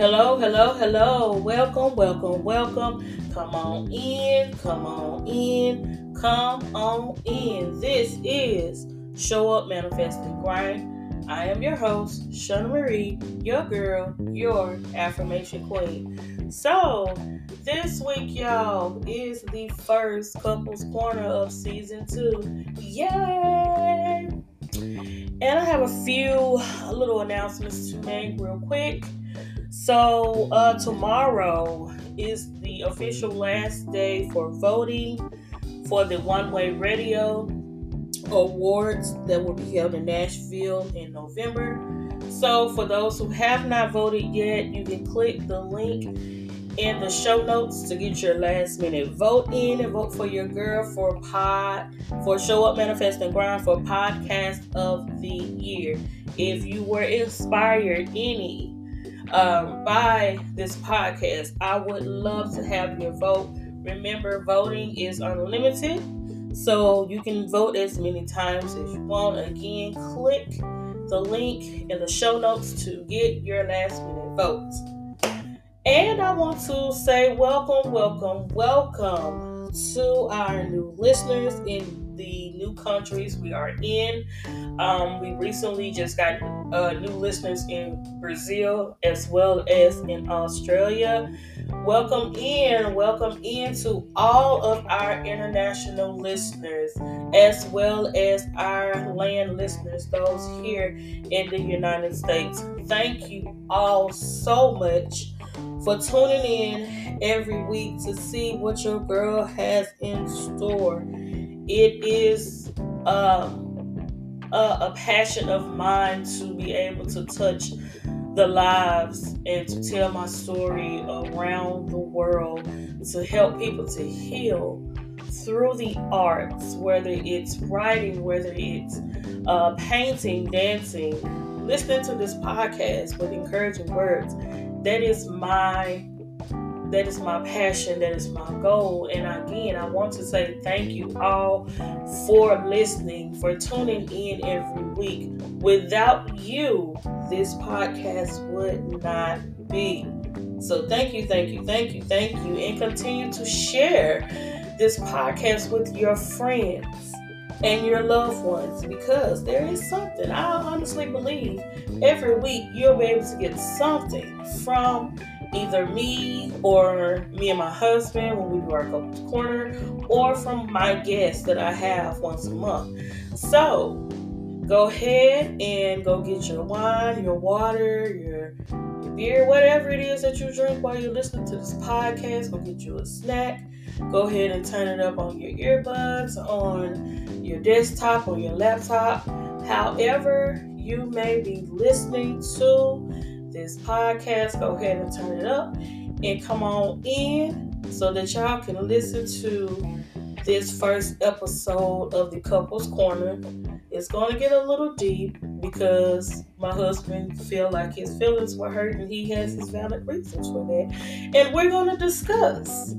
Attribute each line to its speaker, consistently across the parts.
Speaker 1: Hello, hello, hello. Welcome, welcome, welcome. Come on in, come on in, come on in. This is Show Up, Manifest, and Grind. I am your host, Shunnie Marie, your girl, your affirmation queen. So, this week, y'all, is the first couples corner of season two. Yay! And I have a few little announcements to make real quick. So, uh, tomorrow is the official last day for voting for the One Way Radio Awards that will be held in Nashville in November. So, for those who have not voted yet, you can click the link in the show notes to get your last minute vote in and vote for your girl for pod for show up manifest and grind for podcast of the year if you were inspired any um, by this podcast. I would love to have your vote. Remember, voting is unlimited, so you can vote as many times as you want. Again, click the link in the show notes to get your last minute votes. And I want to say welcome, welcome, welcome to our new listeners in the new countries we are in. Um, we recently just got uh, new listeners in Brazil as well as in Australia. Welcome in, welcome in to all of our international listeners as well as our land listeners, those here in the United States. Thank you all so much for tuning in every week to see what your girl has in store. It is uh, a, a passion of mine to be able to touch the lives and to tell my story around the world to help people to heal through the arts, whether it's writing, whether it's uh, painting, dancing, listening to this podcast with encouraging words. That is my that is my passion. That is my goal. And again i want to say thank you all for listening for tuning in every week. Without you this podcast would not be. So thank you thank you thank you thank you. And continue to share this podcast with your friends and your loved ones because there is something. I honestly believe every week you'll be able to get something from either me or me and my husband when we do our couples corner or from my guests that I have once a month. So go ahead and go get your wine, your water, your, your beer, whatever it is that you drink while you're listening to this podcast. Go get you a snack. Go ahead and turn it up on your earbuds, on your desktop, on your laptop, however you may be listening to this podcast. Go ahead and turn it up and come on in so that y'all can listen to this first episode of the Couples Corner. It's going to get a little deep because my husband feel like his feelings were hurt and he has his valid reasons for that. And we're going to discuss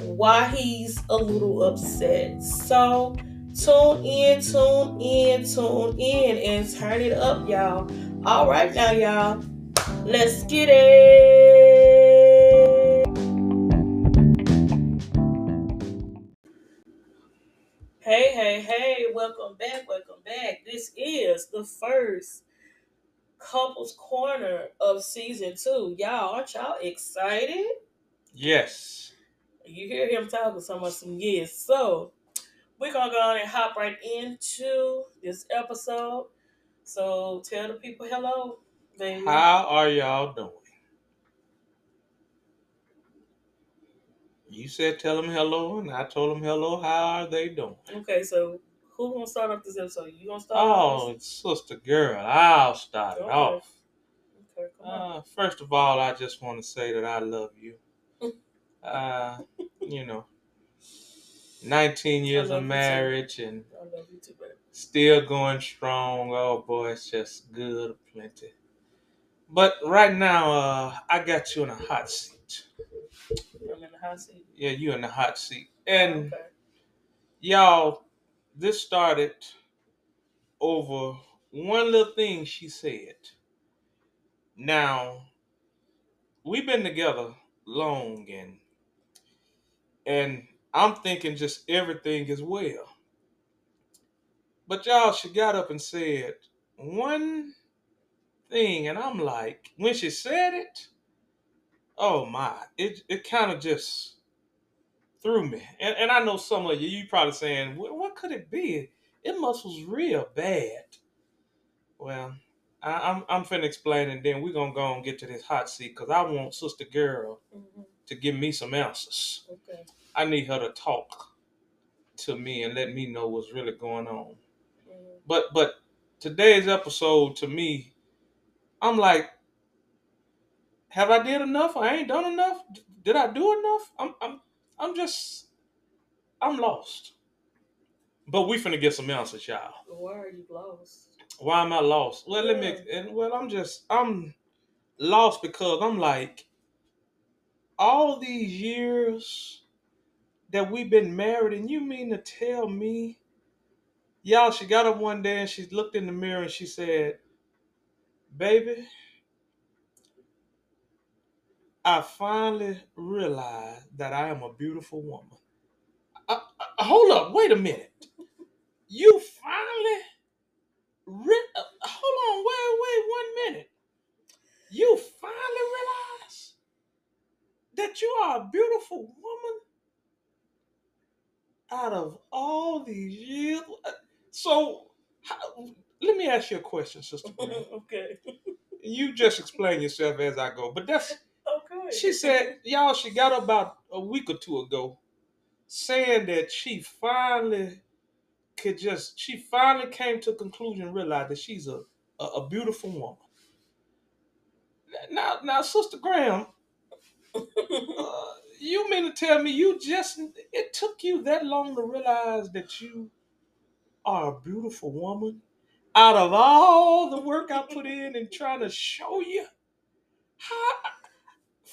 Speaker 1: why he's a little upset. So tune in, tune in, tune in, and turn it up, y'all. All right, now, y'all, let's get it. Hey, hey, hey, welcome back, welcome back. This is the first couples corner of season two. Y'all, aren't y'all excited?
Speaker 2: Yes.
Speaker 1: You hear him talking so much some years. So we're gonna go on and hop right into this episode. So tell the people hello, baby.
Speaker 2: How are y'all doing? You said tell them hello, and I told them hello. How are they doing?
Speaker 1: Okay, so who gonna start off this episode? You gonna start?
Speaker 2: Oh,
Speaker 1: off
Speaker 2: it's sister girl. I'll start it off.
Speaker 1: Okay, come on.
Speaker 2: Uh, first of all, I just want to say that I love you. Uh, you know, 19 years of
Speaker 1: you too.
Speaker 2: marriage and
Speaker 1: I love you too,
Speaker 2: still going strong. Oh boy, it's just good, plenty. But right now, uh, I got you in a hot seat.
Speaker 1: I'm in the hot seat.
Speaker 2: Yeah, you in the hot seat, and
Speaker 1: okay.
Speaker 2: y'all, this started over one little thing she said. Now, we've been together long and and I'm thinking just everything is well. But y'all, she got up and said one thing, and I'm like, when she said it, oh my, it it kind of just threw me. And and I know some of you, you probably saying, what, what could it be? It must was real bad. Well, I, I'm I'm finna explain, and then we're gonna go and get to this hot seat because I want Sister Girl
Speaker 1: Mhm.
Speaker 2: to give me some answers.
Speaker 1: Okay.
Speaker 2: I need her to talk to me and let me know what's really going on.
Speaker 1: Mhm.
Speaker 2: But but today's episode to me, I'm like, have I did enough? I ain't done enough. D- Did I do enough? I'm I'm I'm just I'm lost. But we finna get some answers, y'all.
Speaker 1: Why are you lost?
Speaker 2: Why am I lost? Well, let me
Speaker 1: Yeah.
Speaker 2: and well, I'm just I'm lost because I'm like all these years that we've been married, and you mean to tell me, y'all? She got up one day and she looked in the mirror and she said, "Baby, I finally realized that I am a beautiful woman." Uh, uh, hold up, wait a minute. You finally, re- uh, hold on, wait, wait, one minute. You finally realize that you are a beautiful woman out of all these years. Uh, So, let me ask you a question, Sister. Graham.
Speaker 1: okay.
Speaker 2: you just explain yourself as I go, but that's
Speaker 1: Okay.
Speaker 2: she said, y'all. She got about a week or two ago saying that she finally could just she finally came to a conclusion and realized that she's a, a, a beautiful woman. Now now Sister Graham, uh, you mean to tell me you just it took you that long to realize that you are a beautiful woman? Out of all the work I put in and trying to show you, how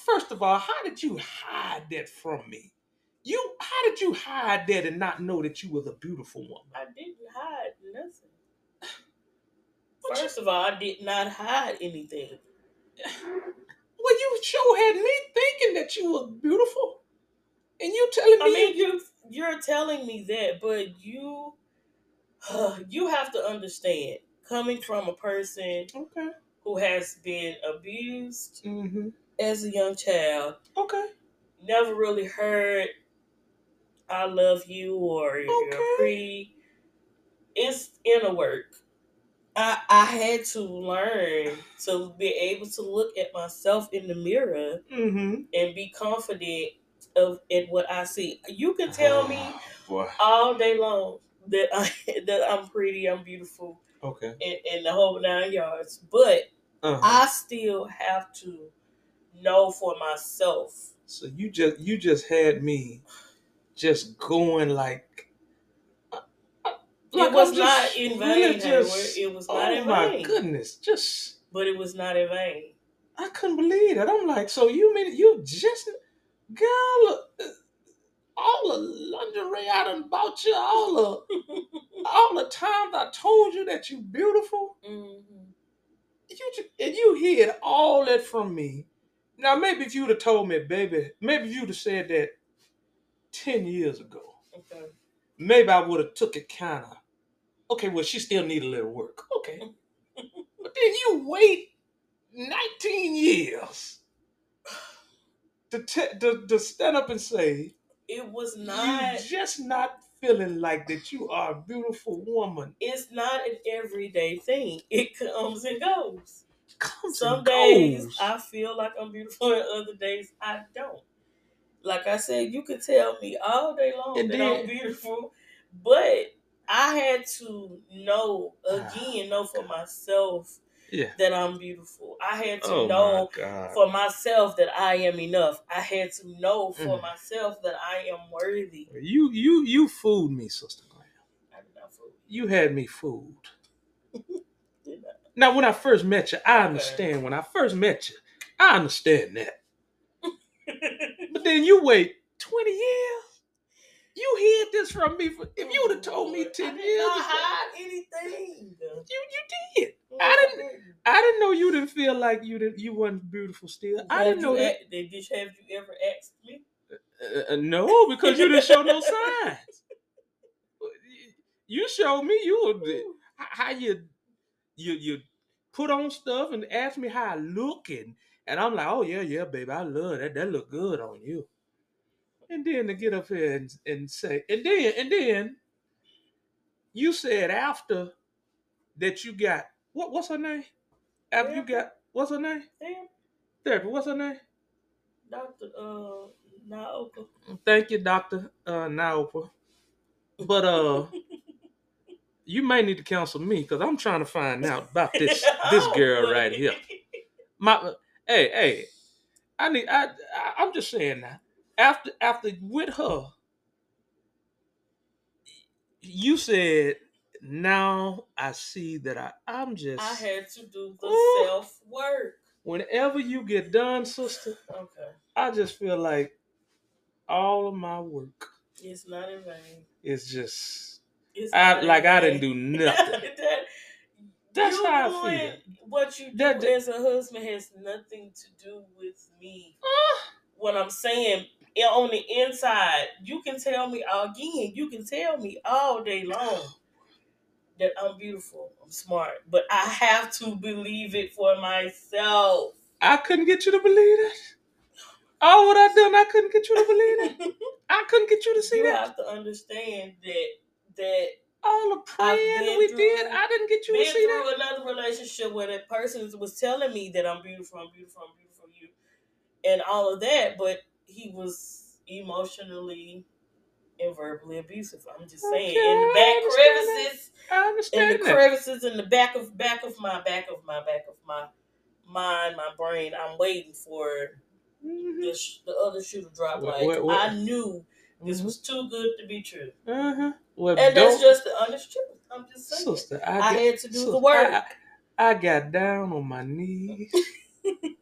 Speaker 2: first of all, how did you hide that from me? You how did you hide that and not know that you was a beautiful woman?
Speaker 1: I didn't hide nothing.
Speaker 2: What you-
Speaker 1: First of all, I did not hide anything.
Speaker 2: Well, you sure had me thinking that you was beautiful, and you telling me
Speaker 1: I mean, you you're telling me that, but you you have to understand coming from a person
Speaker 2: okay,
Speaker 1: who has been abused
Speaker 2: mm-hmm.
Speaker 1: as a young child,
Speaker 2: okay,
Speaker 1: never really heard "I love you" or "You're
Speaker 2: Okay.
Speaker 1: pretty." It's inner work. I I had to learn to be able to look at myself in the mirror
Speaker 2: mm-hmm.
Speaker 1: and be confident of in what I see. You can tell me all day long that I that I'm pretty, I'm beautiful,
Speaker 2: Okay,
Speaker 1: and, and the whole nine yards. But
Speaker 2: uh-huh.
Speaker 1: I still have to know for myself.
Speaker 2: so you just you just had me just going like. like
Speaker 1: it was not in vain.
Speaker 2: just-
Speaker 1: It was
Speaker 2: oh
Speaker 1: not in
Speaker 2: my goodness, just
Speaker 1: But it was not in vain.
Speaker 2: I couldn't believe that. I'm like, so you mean you just girl, all the lingerie I done bought you, all the all the times I told you that you beautiful,
Speaker 1: Mhm.
Speaker 2: you ju- and you hid all that from me. Now maybe if you'd have told me, baby, maybe if you'd have said that ten years ago,
Speaker 1: Okay.
Speaker 2: maybe I would have took it kind of. Okay, well she still need a little work. Okay, but then you wait nineteen years to te- to, to stand up and say
Speaker 1: It was not.
Speaker 2: you just not feeling like that you are a beautiful woman.
Speaker 1: It's not an everyday thing. It comes and goes.
Speaker 2: Comes
Speaker 1: Some days
Speaker 2: goes.
Speaker 1: I feel like I'm beautiful, and other days I don't. Like I said, you could tell me all day long
Speaker 2: And
Speaker 1: that
Speaker 2: then-
Speaker 1: I'm beautiful, but I had to know ah. again, know for myself
Speaker 2: yeah.
Speaker 1: that I'm beautiful. I had to
Speaker 2: Oh
Speaker 1: know
Speaker 2: my
Speaker 1: for myself that I am enough. I had to know for
Speaker 2: Mm.
Speaker 1: myself that I am worthy.
Speaker 2: You you you fooled me, Sister Graham.
Speaker 1: I did not fool
Speaker 2: You had me fooled.
Speaker 1: you.
Speaker 2: Now when I first met you, I understand. When I first met you, I understand that. But then you wait 20 years. You hid this from me. For, if you would have told me 10
Speaker 1: I
Speaker 2: years ago,
Speaker 1: hide anything.
Speaker 2: you, you did. I didn't- I didn't know you didn't feel like you didn't you wasn't beautiful still. I didn't know that.
Speaker 1: Did have you ever asked me?
Speaker 2: Uh, uh, no, because you didn't show no signs. You showed me you were how you you you put on stuff and ask me how I look and and I'm like, oh yeah, yeah, baby, I love that. That look good on you. And then to get up here and, and say, and then and then you said after that you got what what's her name? After you got what's her name?
Speaker 1: Damn,
Speaker 2: Therapy. What's her name?
Speaker 1: Doctor uh Naoka.
Speaker 2: Thank you, Doctor uh, Naopa. But uh, you may need to counsel me because I'm trying to find out about this this girl right here. My hey hey, I need I, I I'm just saying that after after with her, you said now I see that I I'm just
Speaker 1: I had to do the
Speaker 2: Ooh.
Speaker 1: self work.
Speaker 2: whenever you get done, sister,
Speaker 1: Okay,
Speaker 2: I just feel like all of my work
Speaker 1: it's not in vain.
Speaker 2: It's just
Speaker 1: It's
Speaker 2: I like I didn't do nothing.
Speaker 1: that,
Speaker 2: That's
Speaker 1: you
Speaker 2: how I feel.
Speaker 1: What you do
Speaker 2: That-
Speaker 1: as a husband has nothing to do with me.
Speaker 2: Ah,
Speaker 1: What I'm saying i- on the inside, you can tell me again. You can tell me all day long that I'm beautiful, I'm smart, but I have to believe it for myself.
Speaker 2: I couldn't get you to believe that. All what I done, I couldn't get you to believe that. I couldn't get you to see
Speaker 1: you
Speaker 2: that.
Speaker 1: You have to understand that that
Speaker 2: All the praying we
Speaker 1: through-
Speaker 2: did, I didn't get you to see that.
Speaker 1: another relationship where that person was telling me that I'm beautiful, I'm beautiful, I'm beautiful, you, and all of that, but he was emotionally and verbally abusive. I'm just saying,
Speaker 2: Okay,
Speaker 1: in the back
Speaker 2: understand
Speaker 1: crevices,
Speaker 2: I
Speaker 1: in the
Speaker 2: that.
Speaker 1: crevices in the back of back of my back of my back of my mind, my brain, I'm waiting for
Speaker 2: Mhm.
Speaker 1: the, sh- the other shoe to drop.
Speaker 2: What-
Speaker 1: Like
Speaker 2: what- what-
Speaker 1: I knew this
Speaker 2: Mhm.
Speaker 1: was too good to be true,
Speaker 2: Uh-huh. Well,
Speaker 1: and that's just the honest truth. I'm just saying.
Speaker 2: sister. I,
Speaker 1: I
Speaker 2: got,
Speaker 1: had to do
Speaker 2: sister,
Speaker 1: the work.
Speaker 2: I, I got down on my knees.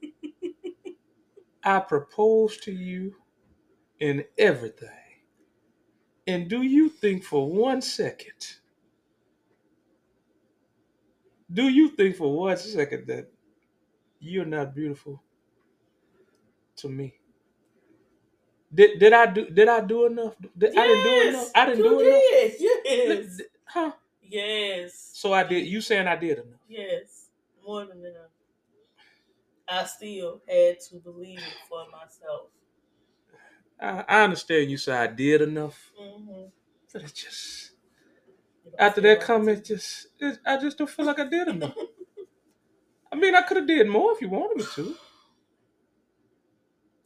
Speaker 2: I propose to you in everything. And do you think for one second, do you think for one second that you're not beautiful to me? Did, did I do did I do enough? Did, I didn't do enough. I didn't do enough.
Speaker 1: Yes.
Speaker 2: Huh?
Speaker 1: Yes.
Speaker 2: So I did. You saying I did enough?
Speaker 1: Yes. More than enough. I still had to believe it for myself.
Speaker 2: I, I understand you said I did enough,
Speaker 1: Mm-hmm.
Speaker 2: but it just after that comment, just it, I just don't feel like I did enough. I mean, I could have did more if you wanted me to.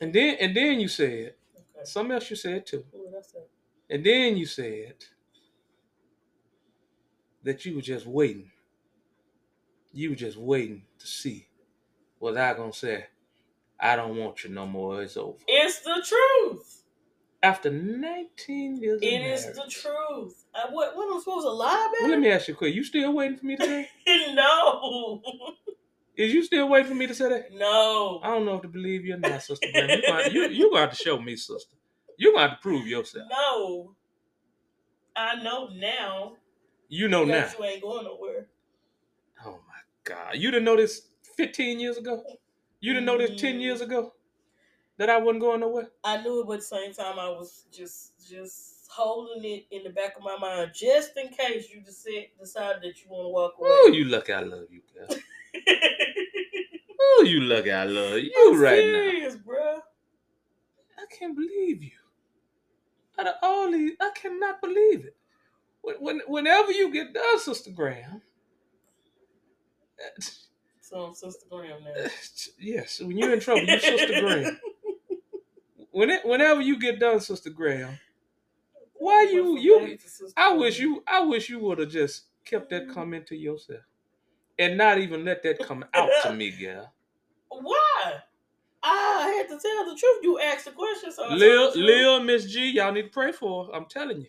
Speaker 2: And then and then you said
Speaker 1: Okay.
Speaker 2: something else. You said too.
Speaker 1: Said.
Speaker 2: And then you said that you were just waiting. You were just waiting to see was I gonna say, I don't want you no more. It's over.
Speaker 1: It's the truth.
Speaker 2: After 19 years of
Speaker 1: It is the truth. I, what, what am I supposed to lie
Speaker 2: Well,
Speaker 1: about?
Speaker 2: let me ask you a question. You still waiting for me to say?
Speaker 1: no.
Speaker 2: Is you still waiting for me to say that?
Speaker 1: no.
Speaker 2: I don't know if to believe you or not, Sister. You gonna, you, you gonna have to show me, sister. You gonna have to prove yourself.
Speaker 1: No. I know now.
Speaker 2: You know now.
Speaker 1: you ain't going nowhere.
Speaker 2: Oh my God. You didn't know this 15 years ago? You didn't know this 10
Speaker 1: Mm.
Speaker 2: years ago? That I wasn't going nowhere?
Speaker 1: I knew it, but at the same time, I was just just holding it in the back of my mind, just in case you said, decide that you want to walk away.
Speaker 2: Oh, you lucky I love you, girl. Oh, you lucky I love you
Speaker 1: I'm
Speaker 2: right
Speaker 1: serious,
Speaker 2: now. I can't believe you. Out of all these, I cannot believe it. When, when, whenever you get done, Sister Graham,
Speaker 1: So I'm Sister Graham now.
Speaker 2: Uh, yes, when you're in trouble, you're Sister Graham. When it, whenever you get done, Sister Graham, why you you?
Speaker 1: from back to Sister
Speaker 2: I wish you I wish you would have just kept that mm. comment to yourself, and not even let that come out to me, girl.
Speaker 1: Why? Ah, I had to tell the truth. You asked the question, so I
Speaker 2: Lil. Lil, Miss G, y'all need to pray for. her. I'm telling you.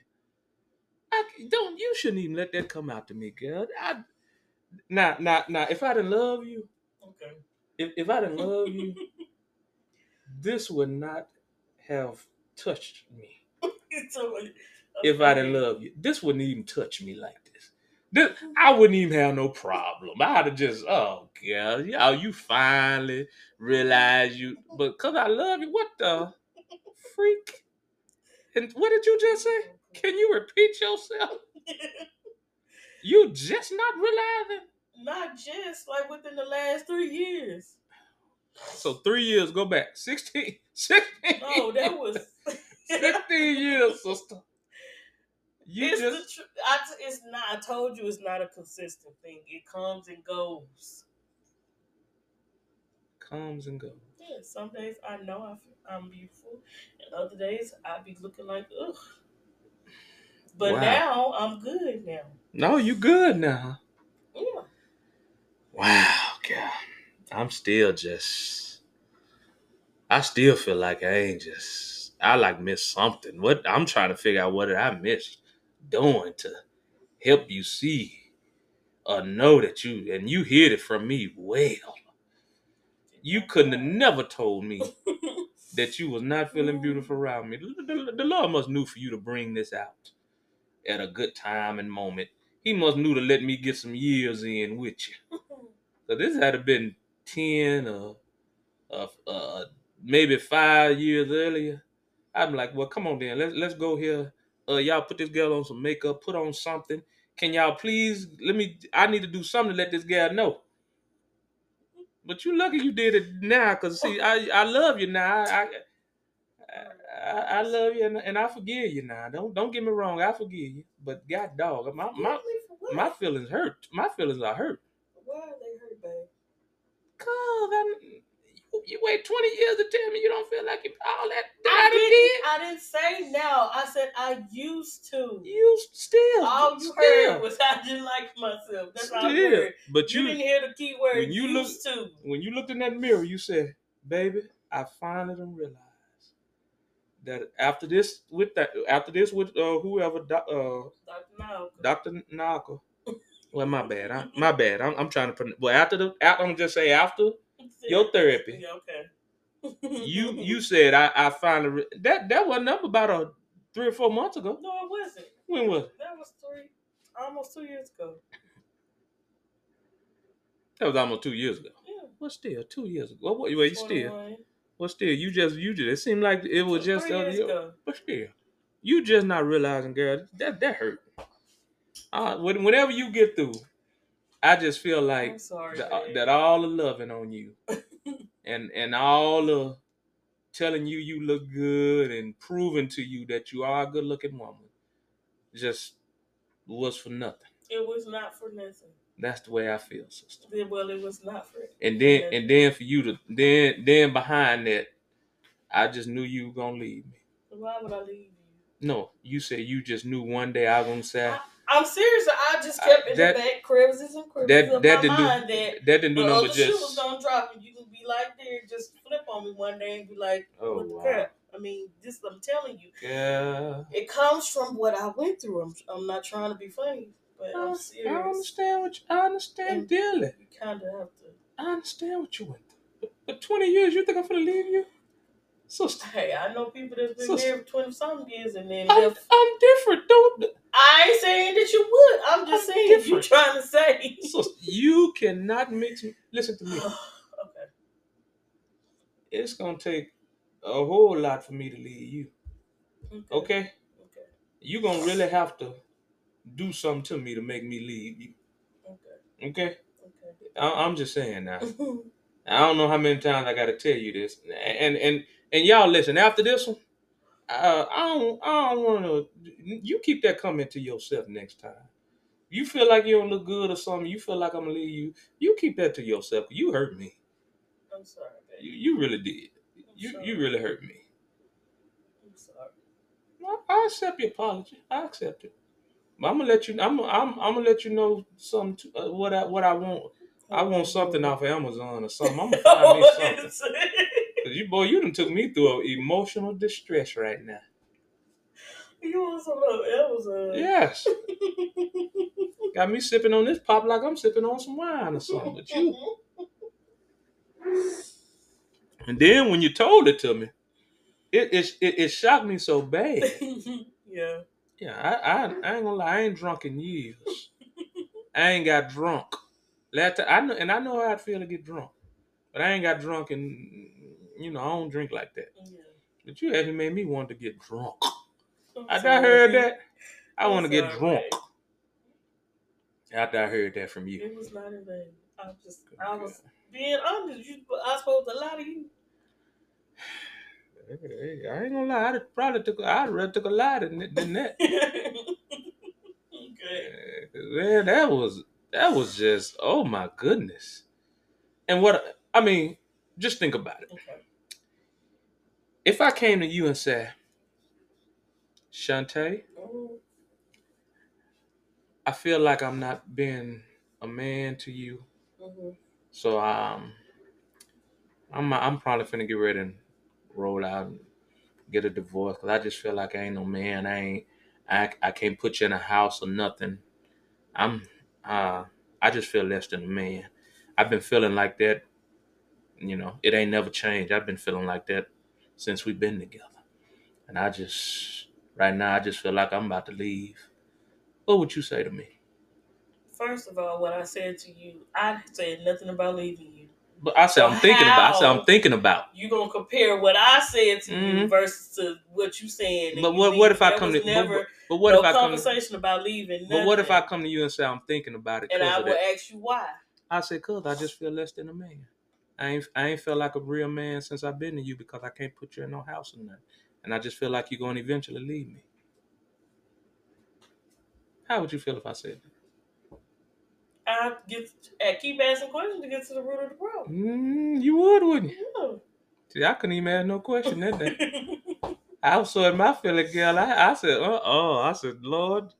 Speaker 2: I don't. You shouldn't even let that come out to me, girl. I, now, now, now. If I didn't love you,
Speaker 1: Okay.
Speaker 2: if, if I didn't love you, this would not have touched me.
Speaker 1: So,
Speaker 2: If I didn't love you, this wouldn't even touch me like this. This, I wouldn't even have no problem. I'd have just, oh god, yeah, you finally realize you, but cause I love you. What the freak? And what did you just say? Can you repeat yourself? You just not realizing.
Speaker 1: Not just like within the last three years.
Speaker 2: So three years, go back. 16, 16
Speaker 1: Oh, that was.
Speaker 2: 16 years, sister. You
Speaker 1: it's
Speaker 2: just
Speaker 1: the tr- I t- it's not. I told you it's not a consistent thing. It comes and goes.
Speaker 2: comes and goes.
Speaker 1: Yeah, some days I know I feel, I'm beautiful, and other days I be looking like ugh. But
Speaker 2: Wow.
Speaker 1: now I'm good now.
Speaker 2: No, you good now.
Speaker 1: Yeah.
Speaker 2: Wow, God. I'm still just I still feel like I ain't just I like missed something. What I'm trying to figure out what did I miss doing to help you see or know that you and you heard it from me well. You couldn't have never told me that you was not feeling beautiful around me. The, the- the Lord must knew for you to bring this out at a good time and moment. He must knew to let me get some years in with you. So this had to been ten or uh, uh, maybe five years earlier. I'm like, well, come on then, let's let's go here. Uh, y'all put this girl on some makeup, put on something. Can y'all please let me? I need to do something to let this girl know. But you lucky you did it now, cause see, I I love you now. I I, I, I love you and, and I forgive you now. Don't don't get me wrong, I forgive you. But God dog, my my
Speaker 1: Really? For what?
Speaker 2: my feelings hurt. My feelings are hurt.
Speaker 1: Why are they hurt, babe?
Speaker 2: Cause I'm, you, you wait 20 years to tell me you don't feel like you, all that that
Speaker 1: I
Speaker 2: I
Speaker 1: didn't, I didn't say now. I said I used to.
Speaker 2: did. You still.
Speaker 1: All you
Speaker 2: still,
Speaker 1: heard was I didn't like myself. That's all I
Speaker 2: still.
Speaker 1: heard.
Speaker 2: But
Speaker 1: You,
Speaker 2: you,
Speaker 1: didn't hear the key word
Speaker 2: when you look-
Speaker 1: to.
Speaker 2: when you looked in that mirror, you said, "Baby, I finally done realized that after this with that after this with uh, whoever doc- uh,
Speaker 1: Dr.
Speaker 2: Naka." Well, my bad. I, my bad. I'm, I'm trying to. Put, well, after the, after, I'm just say after your therapy,
Speaker 1: Yeah, okay.
Speaker 2: you you said I, I finally re- that that wasn't up about a three or four months ago.
Speaker 1: No, it wasn't.
Speaker 2: When was it?
Speaker 1: That was three, almost two years ago.
Speaker 2: That was almost two years ago.
Speaker 1: Yeah.
Speaker 2: What still? Two years ago. What? What? Wait, still?
Speaker 1: 21.
Speaker 2: What still? You just you just. It seemed like it was just uh,
Speaker 1: years
Speaker 2: you-
Speaker 1: ago.
Speaker 2: But still, you just not realizing, girl. That that hurt. Uh, when, whenever you get through, I just feel like
Speaker 1: sorry.
Speaker 2: that,
Speaker 1: babe.
Speaker 2: that all the loving on you, and and all the telling you you look good and proving to you that you are a good looking woman, just was for nothing.
Speaker 1: it was not for nothing.
Speaker 2: That's the way I feel, sister.
Speaker 1: Then- Well, it was not for
Speaker 2: And then and then for you to then then behind that, I just knew you were gonna leave me.
Speaker 1: Why would I leave you?
Speaker 2: No, you said you just knew one day I was gonna say
Speaker 1: I'm serious. I just kept in
Speaker 2: that-
Speaker 1: the back crevices and crevices
Speaker 2: that
Speaker 1: of
Speaker 2: that
Speaker 1: my
Speaker 2: didn't
Speaker 1: mind
Speaker 2: do
Speaker 1: that
Speaker 2: that didn't do
Speaker 1: other
Speaker 2: but
Speaker 1: shoe was gonna drop and you can be like there, just flip on me one day and be like,
Speaker 2: oh
Speaker 1: "What the
Speaker 2: wow.
Speaker 1: crap?" I mean, this I'm telling you,
Speaker 2: Yeah.
Speaker 1: it comes from what I went through. I'm, I'm not trying to be funny, but I'm
Speaker 2: I understand what you, I understand
Speaker 1: And-
Speaker 2: dearly.
Speaker 1: You kind of have to.
Speaker 2: I understand what you went through. But, but 20 years, you think I'm gonna leave you? Sister,
Speaker 1: Hey, I know people that's been
Speaker 2: Sister.
Speaker 1: married for twenty something years and then
Speaker 2: I'm,
Speaker 1: left.
Speaker 2: I'm different. Don't
Speaker 1: I ain't saying that you would. I'm just
Speaker 2: I'm
Speaker 1: saying you
Speaker 2: different.
Speaker 1: trying to say.
Speaker 2: sister, you cannot mix me. Listen to me.
Speaker 1: okay.
Speaker 2: It's gonna take a whole lot for me to leave you. Okay?
Speaker 1: Okay.
Speaker 2: You're gonna really have to do something to me to make me leave you.
Speaker 1: Okay.
Speaker 2: Okay?
Speaker 1: Okay.
Speaker 2: I, I'm just saying now. I don't know how many times I gotta tell you this. And and and y'all listen, after this one, uh, I don't I don't wanna you keep that comment to yourself next time. You feel like you don't look good or something, you feel like I'm gonna leave you, you keep that to yourself. You hurt me.
Speaker 1: I'm sorry, baby.
Speaker 2: You you really did. You you really hurt me.
Speaker 1: I'm sorry.
Speaker 2: I, I accept your apology. I accept it. I'm gonna let you. I'm. I'm. I'm gonna let you know something. To, uh, what I. What I want. I want something off of Amazon or something. I'm gonna find me something. Cause you boy, you done took me through a emotional distress right now.
Speaker 1: You want some of Amazon?
Speaker 2: Yes, got me sipping on this pop like I'm sipping on some wine or something. But you. And then when you told it to me, it it it, it shocked me so bad.
Speaker 1: yeah.
Speaker 2: Yeah, I, I I ain't gonna lie, I ain't drunk in years. I ain't got drunk. Last time, I know, and I know how it feel to get drunk, but I ain't got drunk, and you know I don't drink like that.
Speaker 1: Yeah.
Speaker 2: But you actually made me want to get drunk.
Speaker 1: I'm
Speaker 2: After I heard that, I want to get drunk. After I heard that from you.
Speaker 1: It was not in vain. I was just, I was being honest. You, I supposed to lie to you.
Speaker 2: I ain't gonna lie. I'd probably took. I'd rather took a lie than, than that.
Speaker 1: okay.
Speaker 2: Man, that was that was just oh my goodness. And what I mean, just think about it.
Speaker 1: Okay.
Speaker 2: If I came to you and said, Shantae,
Speaker 1: Mm,
Speaker 2: I feel like I'm not being a man to you,
Speaker 1: mhm.
Speaker 2: so um, I'm I'm probably finna get ready and roll out and get a divorce because I just feel like I ain't no man. I ain't I I can't put you in a house or nothing. I'm uh I just feel less than a man. I've been feeling like that. You know, it ain't never changed. I've been feeling like that since we've been together. And I just right now I just feel like I'm about to leave. What would you say to me?
Speaker 1: First of all, what I said to you, I said nothing about leaving you.
Speaker 2: But I said I'm thinking about. I said I'm thinking about.
Speaker 1: You gonna compare what I said to you
Speaker 2: Mhm.
Speaker 1: versus to what you saying?
Speaker 2: But what what if I come to?
Speaker 1: never
Speaker 2: But, but what
Speaker 1: no
Speaker 2: if I come?
Speaker 1: Conversation about leaving?
Speaker 2: but what if I come to you and say I'm thinking about it?
Speaker 1: and I will ask you why?
Speaker 2: I said, cause I just feel less than a man. I ain't I ain't felt like a real man since I've been to you because I can't put you in no house or nothing. And I just feel like you're gonna eventually leave me. How would you feel if I said that?
Speaker 1: I get I keep asking questions to get to the root of the problem.
Speaker 2: Mm, you would, wouldn't you? Yeah. See, I couldn't even ask no question that day. I was so in my feeling, girl. I, I said, uh oh. I said, Lord,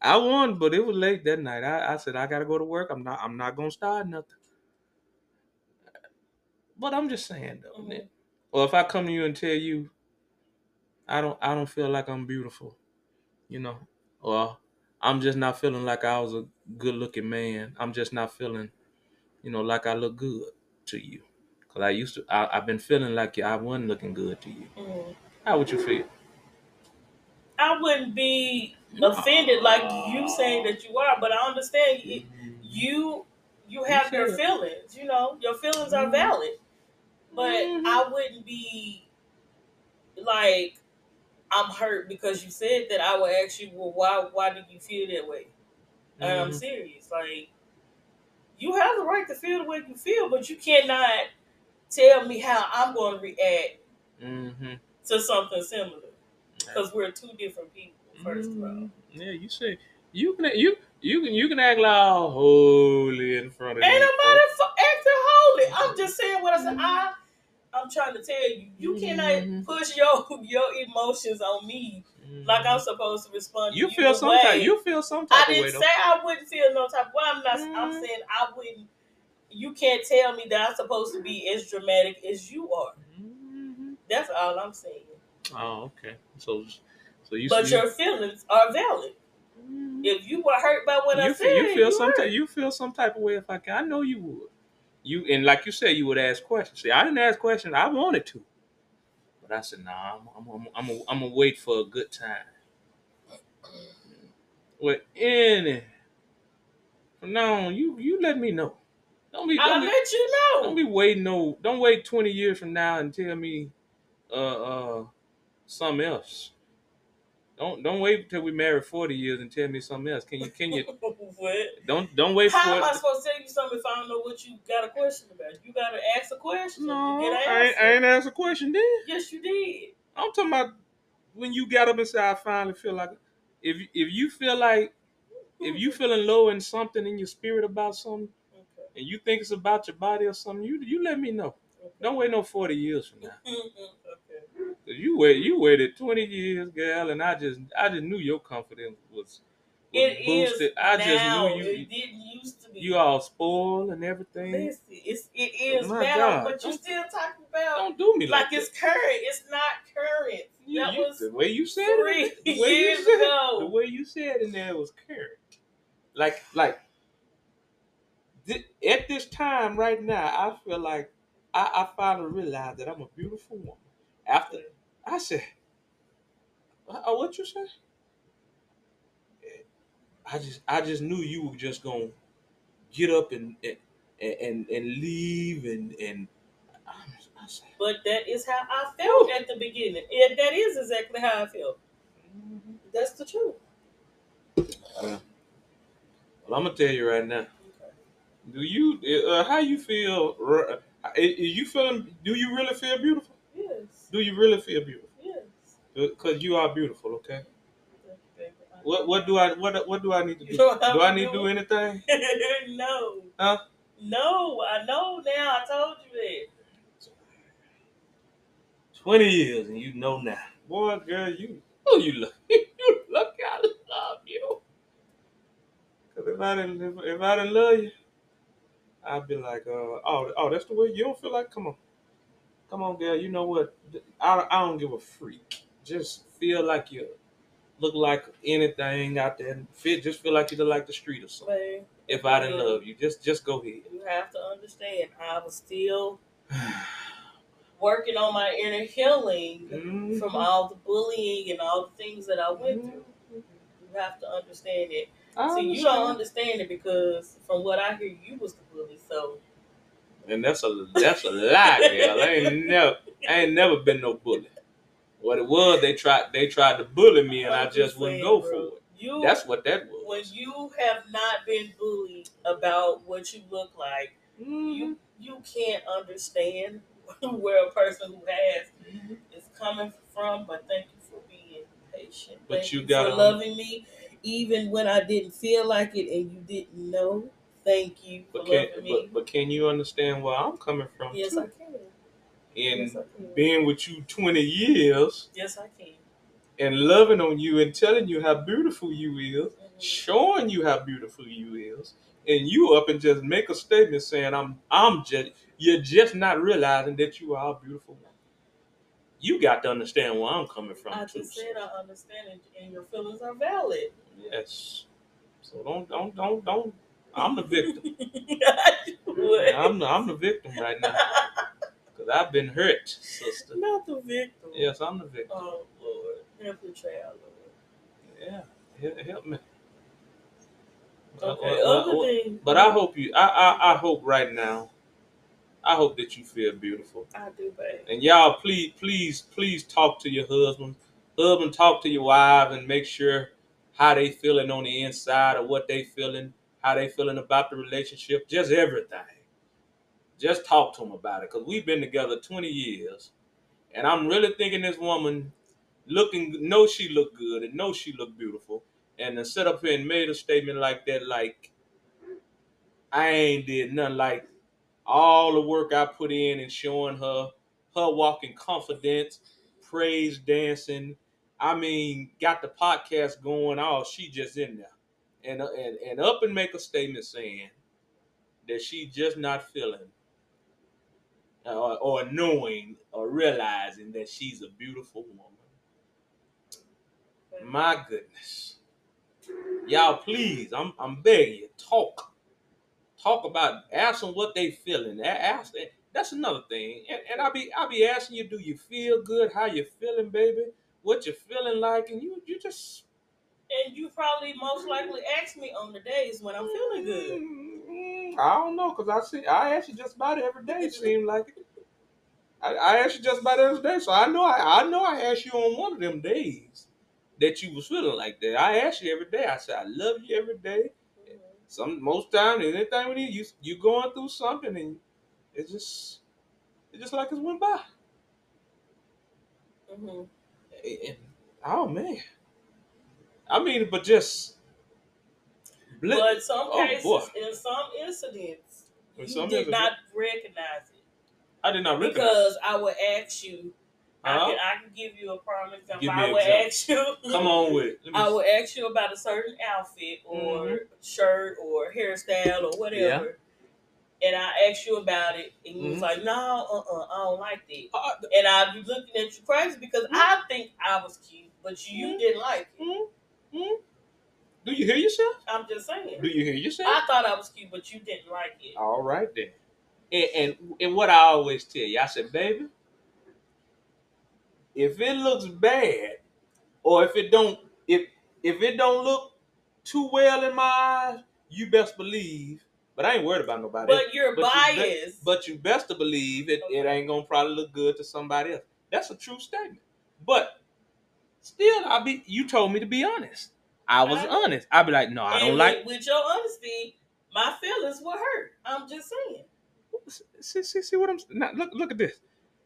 Speaker 2: I won, but it was late that night. I, I said, I gotta go to work. I'm not I'm not gonna start nothing. But I'm just saying though.
Speaker 1: Mhm.
Speaker 2: Or if I come to you and tell you I don't I don't feel like I'm beautiful, you know, or I'm just not feeling like I was a good looking man. I'm just not feeling, you know, like I look good to you. Cause I used to I, I've been feeling like I wasn't looking good to you.
Speaker 1: Mhm.
Speaker 2: How would you feel?
Speaker 1: I wouldn't be offended like you saying that you are, but I understand you you, you have
Speaker 2: You
Speaker 1: your feelings. You know, your feelings are
Speaker 2: Mhm.
Speaker 1: valid. But
Speaker 2: Mhm.
Speaker 1: I wouldn't be like I'm hurt because you said that. I will ask you, well, why why did you feel that way? And I'm
Speaker 2: Mhm.
Speaker 1: serious. Like you have the right to feel the way you feel, but you cannot tell me how I'm going to react
Speaker 2: Mhm.
Speaker 1: to something similar because we're two different people. First of all,
Speaker 2: Mhm. Yeah, you say you can you you can you can act like all holy in front of
Speaker 1: ain't nobody acting holy. I'm just saying what I said. I I'm trying to tell you, you cannot push your your emotions on me like I'm supposed to respond.
Speaker 2: Mm-hmm. You
Speaker 1: to
Speaker 2: feel some
Speaker 1: way.
Speaker 2: type. You feel some
Speaker 1: I
Speaker 2: type of way
Speaker 1: didn't
Speaker 2: though.
Speaker 1: say I wouldn't feel no type. Well, I'm not. I'm
Speaker 2: Mhm.
Speaker 1: saying I wouldn't. You can't tell me that I'm supposed to be as dramatic as you are.
Speaker 2: Mhm.
Speaker 1: That's all I'm saying.
Speaker 2: Oh, okay. So, so you.
Speaker 1: but
Speaker 2: you,
Speaker 1: your feelings are valid.
Speaker 2: Mhm.
Speaker 1: If you were hurt by what I
Speaker 2: you
Speaker 1: said,
Speaker 2: feel, you feel some
Speaker 1: hurt.
Speaker 2: type. You feel some type of way. If I can, I know you would. You and like you said, you would ask questions. See, I didn't ask questions. I wanted to, but I said, Nah, I'm, I'm, I'm, I'm, I'm gonna wait for a good time. With any from now on, you you let me know. Don't be
Speaker 1: I'll
Speaker 2: don't be,
Speaker 1: let you
Speaker 2: don't be waiting no don't wait twenty years from now and tell me uh uh something else. Don't don't wait until we married forty years and tell me something else. Can you can you don't don't wait
Speaker 1: How am I supposed to tell you something if I don't know what you got a question about? You got to ask a question
Speaker 2: No,
Speaker 1: to get
Speaker 2: I ain't. I ain't asked a question then.
Speaker 1: Yes, you did.
Speaker 2: I'm talking about when you got up and said I finally feel like if if you feel like if you feeling low in something in your spirit about something
Speaker 1: Okay.
Speaker 2: and you think it's about your body or something, you you let me know.
Speaker 1: Okay.
Speaker 2: Don't wait no forty years from now. You wait you waited twenty years, girl, and I just I just knew your confidence was, was
Speaker 1: It is
Speaker 2: boosted. I just knew you
Speaker 1: It didn't used to be.
Speaker 2: you all spoiled and everything.
Speaker 1: Listen, it's it is
Speaker 2: My
Speaker 1: now,
Speaker 2: God,
Speaker 1: but you still talking about
Speaker 2: Don't do me like,
Speaker 1: like it's current. It's not current.
Speaker 2: You-
Speaker 1: that
Speaker 2: you-
Speaker 1: was
Speaker 2: the way you said it. The way you said,
Speaker 1: ago.
Speaker 2: The way you said it in there was current. Like like thi- at this time right now, I feel like I, I finally realized that I'm a beautiful woman. After I said, uh, what you say? I just I just knew you were just gonna get up and and and, and leave and and I, I said,
Speaker 1: But that is how I felt at the beginning. And that is exactly how I felt. That's the truth.
Speaker 2: well, I'm gonna tell you right now. Do you uh, how you feel? r- uh, you feeling? Do you really feel beautiful?
Speaker 1: Yes.
Speaker 2: Do you really feel beautiful?
Speaker 1: Yes.
Speaker 2: Because you are beautiful. Okay.
Speaker 1: Thank you, baby. I-
Speaker 2: What what do I what what do I need to do?
Speaker 1: You don't
Speaker 2: Do I need to do anything?
Speaker 1: no.
Speaker 2: Huh?
Speaker 1: No, I know now. I told you that.
Speaker 2: Twenty years and you know now, boy, girl, you oh you look you look I love you. Cause if I didn't if, if I didn't love you, I'd be like, uh, oh oh that's the way you don't feel like. Come on, come on, girl. You know what? I I don't give a freak. Just feel like you look like anything out there. and Feel just feel like you look like the street or something.
Speaker 1: Babe,
Speaker 2: If I didn't love you, just just go ahead.
Speaker 1: you have to understand, I was still working on my inner healing
Speaker 2: Mhm.
Speaker 1: from all the bullying and all the things that I went through. You have to understand it.
Speaker 2: I
Speaker 1: See, you don't
Speaker 2: understand.
Speaker 1: understand it because from what I hear, you was the bully. So
Speaker 2: And that's a that's a lie, girl. I ain't never I ain't never been no bully. What it was, they tried they tried to bully me and I just wouldn't go
Speaker 1: bro,
Speaker 2: for it.
Speaker 1: You
Speaker 2: That's what that
Speaker 1: when
Speaker 2: was.
Speaker 1: you have not been bullied about what you look like,
Speaker 2: Mhm.
Speaker 1: you you can't understand where a person who has is coming from. But thank you for being patient.
Speaker 2: But
Speaker 1: thank
Speaker 2: you
Speaker 1: you
Speaker 2: gotta-
Speaker 1: for loving me, even when I didn't feel like it and you didn't know. Thank you for
Speaker 2: But can
Speaker 1: loving me.
Speaker 2: but, but can you understand where I'm coming from?
Speaker 1: yes,
Speaker 2: too?
Speaker 1: I can.
Speaker 2: In
Speaker 1: yes, I can.
Speaker 2: being with you 20 years
Speaker 1: yes, I can.
Speaker 2: and loving on you and telling you how beautiful you is,
Speaker 1: Mhm.
Speaker 2: showing you how beautiful you is, and you up and just make a statement saying I'm I'm just you're just not realizing that you are a beautiful woman. You got to understand where I'm coming from
Speaker 1: I
Speaker 2: too.
Speaker 1: just said I understand it, and your feelings are valid.
Speaker 2: Yes. So don't don't don't don't. I'm the victim.
Speaker 1: What?
Speaker 2: I'm the I'm the victim right now because I've been hurt, sister.
Speaker 1: Not the victim.
Speaker 2: Yes, I'm the victim.
Speaker 1: Oh Lord, help the child, Lord.
Speaker 2: Yeah, help, me.
Speaker 1: Okay,
Speaker 2: Uh, uh,
Speaker 1: other
Speaker 2: uh,
Speaker 1: thing.
Speaker 2: But I hope you. I, I I hope right now. I hope that you feel beautiful.
Speaker 1: I do, babe.
Speaker 2: And y'all, please, please, please talk to your husband. Husband, talk to your wives and make sure how they feeling on the inside or what they feeling, how they feeling about the relationship, just everything. Just talk to them about it because we've been together 20 years, and I'm really thinking this woman looking, know she look good and know she look beautiful, and to sit up here and made a statement like that, like I ain't did nothing like all the work I put in and showing her her walking confidence, praise dancing. I mean, got the podcast going. Oh, she just in there, and uh, and and up and make a statement saying that she just not feeling uh, or, or knowing or realizing that she's a beautiful woman. My goodness, y'all, please, I'm I'm begging you, talk talk about ask them what they feeling. Ask them. That's another thing. And, and I'll be I'll be asking you, do you feel good? How you feeling, baby? What you feeling like? And you you just
Speaker 1: And you probably most likely ask me on the days when I'm feeling good.
Speaker 2: I don't know, cause I see I ask you just about every day. It seems like it. I, I ask you just about every day, so I know I, I know I asked you on one of them days that you was feeling like that. I ask you every day. I say I love you every day. Some most times, anything with you, you you going through something, and it's just it's just like it's went by.
Speaker 1: Mhm.
Speaker 2: And- oh man, I mean, but just.
Speaker 1: But some
Speaker 2: Oh,
Speaker 1: cases,
Speaker 2: boy.
Speaker 1: in some incidents,
Speaker 2: In
Speaker 1: you
Speaker 2: some
Speaker 1: did
Speaker 2: incidents-
Speaker 1: not recognize it
Speaker 2: I did not recognize.
Speaker 1: because I would ask you. I
Speaker 2: Uh-huh.
Speaker 1: can I can give you a prime example.
Speaker 2: Give me
Speaker 1: I would
Speaker 2: example.
Speaker 1: ask you.
Speaker 2: Come on with it. Let me
Speaker 1: I would ask you about a certain outfit or
Speaker 2: Mhm.
Speaker 1: shirt or hairstyle or whatever. And I asked you about it, and you was
Speaker 2: Mhm.
Speaker 1: like, "No, uh, uh I don't like that."
Speaker 2: Uh,
Speaker 1: And I'd be looking at you crazy because
Speaker 2: Mm-hmm.
Speaker 1: I think I was cute, but you
Speaker 2: Mhm.
Speaker 1: didn't like it.
Speaker 2: Mm, mm. Do you hear yourself?
Speaker 1: I'm just saying.
Speaker 2: Do you hear yourself?
Speaker 1: I thought I was cute, but you didn't like it.
Speaker 2: All right then. And, and and what I always tell you, I said, baby, if it looks bad, or if it don't, if if it don't look too well in my eyes, you best believe. But I ain't worried about nobody.
Speaker 1: But you're
Speaker 2: But you
Speaker 1: biased.
Speaker 2: But you best to believe it, it ain't gonna probably look good to somebody else. That's a true statement. But still, I'll be you told me to be honest. I was
Speaker 1: I
Speaker 2: honest. I'd be like, no, I don't
Speaker 1: with-
Speaker 2: like.
Speaker 1: With your honesty, my feelings were hurt. I'm just saying.
Speaker 2: See, see, see what I'm. Now, look, look at this.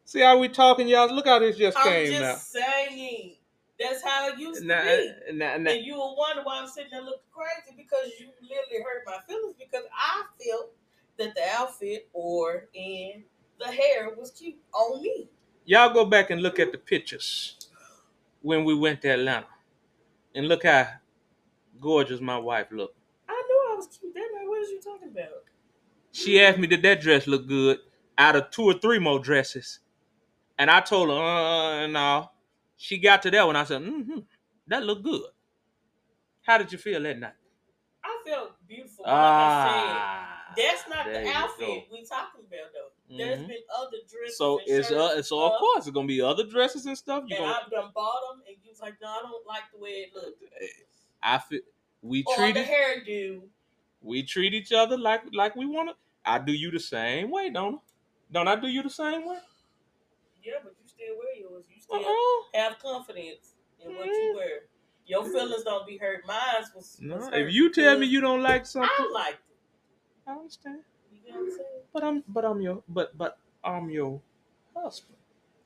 Speaker 2: See how we talking, y'all. Look how this just
Speaker 1: I'm
Speaker 2: came
Speaker 1: just
Speaker 2: now.
Speaker 1: saying. That's how it used
Speaker 2: Now,
Speaker 1: to be.
Speaker 2: Uh, now, now,
Speaker 1: And you will wonder why I'm sitting there looking crazy because you literally hurt my feelings because I felt that the outfit or in the hair was cute on me.
Speaker 2: y'all go back and look at the pictures when we went to Atlanta, and look how gorgeous my wife looked.
Speaker 1: I knew I was cute that night. What is you talking about?
Speaker 2: She asked me, "Did that dress look good?" Out of two or three more dresses, and I told her, "Uh, no." She got to that one. I said, "Mm-hmm, that looked good." How did you feel that night?
Speaker 1: I felt beautiful. Like I
Speaker 2: Ah,
Speaker 1: said, that's not the outfit we talking about though. There's
Speaker 2: Mhm.
Speaker 1: been other dresses.
Speaker 2: So it's uh,
Speaker 1: shirts,
Speaker 2: so of course it's gonna be other dresses and stuff. You
Speaker 1: and
Speaker 2: gonna,
Speaker 1: I've done bought them, and you was like, "No, I don't like the way it looked."
Speaker 2: I feel we
Speaker 1: Or
Speaker 2: treat
Speaker 1: the
Speaker 2: it,
Speaker 1: hairdo.
Speaker 2: we treat each other like like we want to. I do you the same way, don't I? Don't I do you the same way?
Speaker 1: Yeah, but you still wear yours. You still
Speaker 2: Uh-uh.
Speaker 1: have confidence in what you wear. Your feelings don't be hurt. Mine was.
Speaker 2: No,
Speaker 1: was
Speaker 2: if you tell me you don't like something,
Speaker 1: I liked it.
Speaker 2: I understand. But I'm but I'm your but but I'm your husband,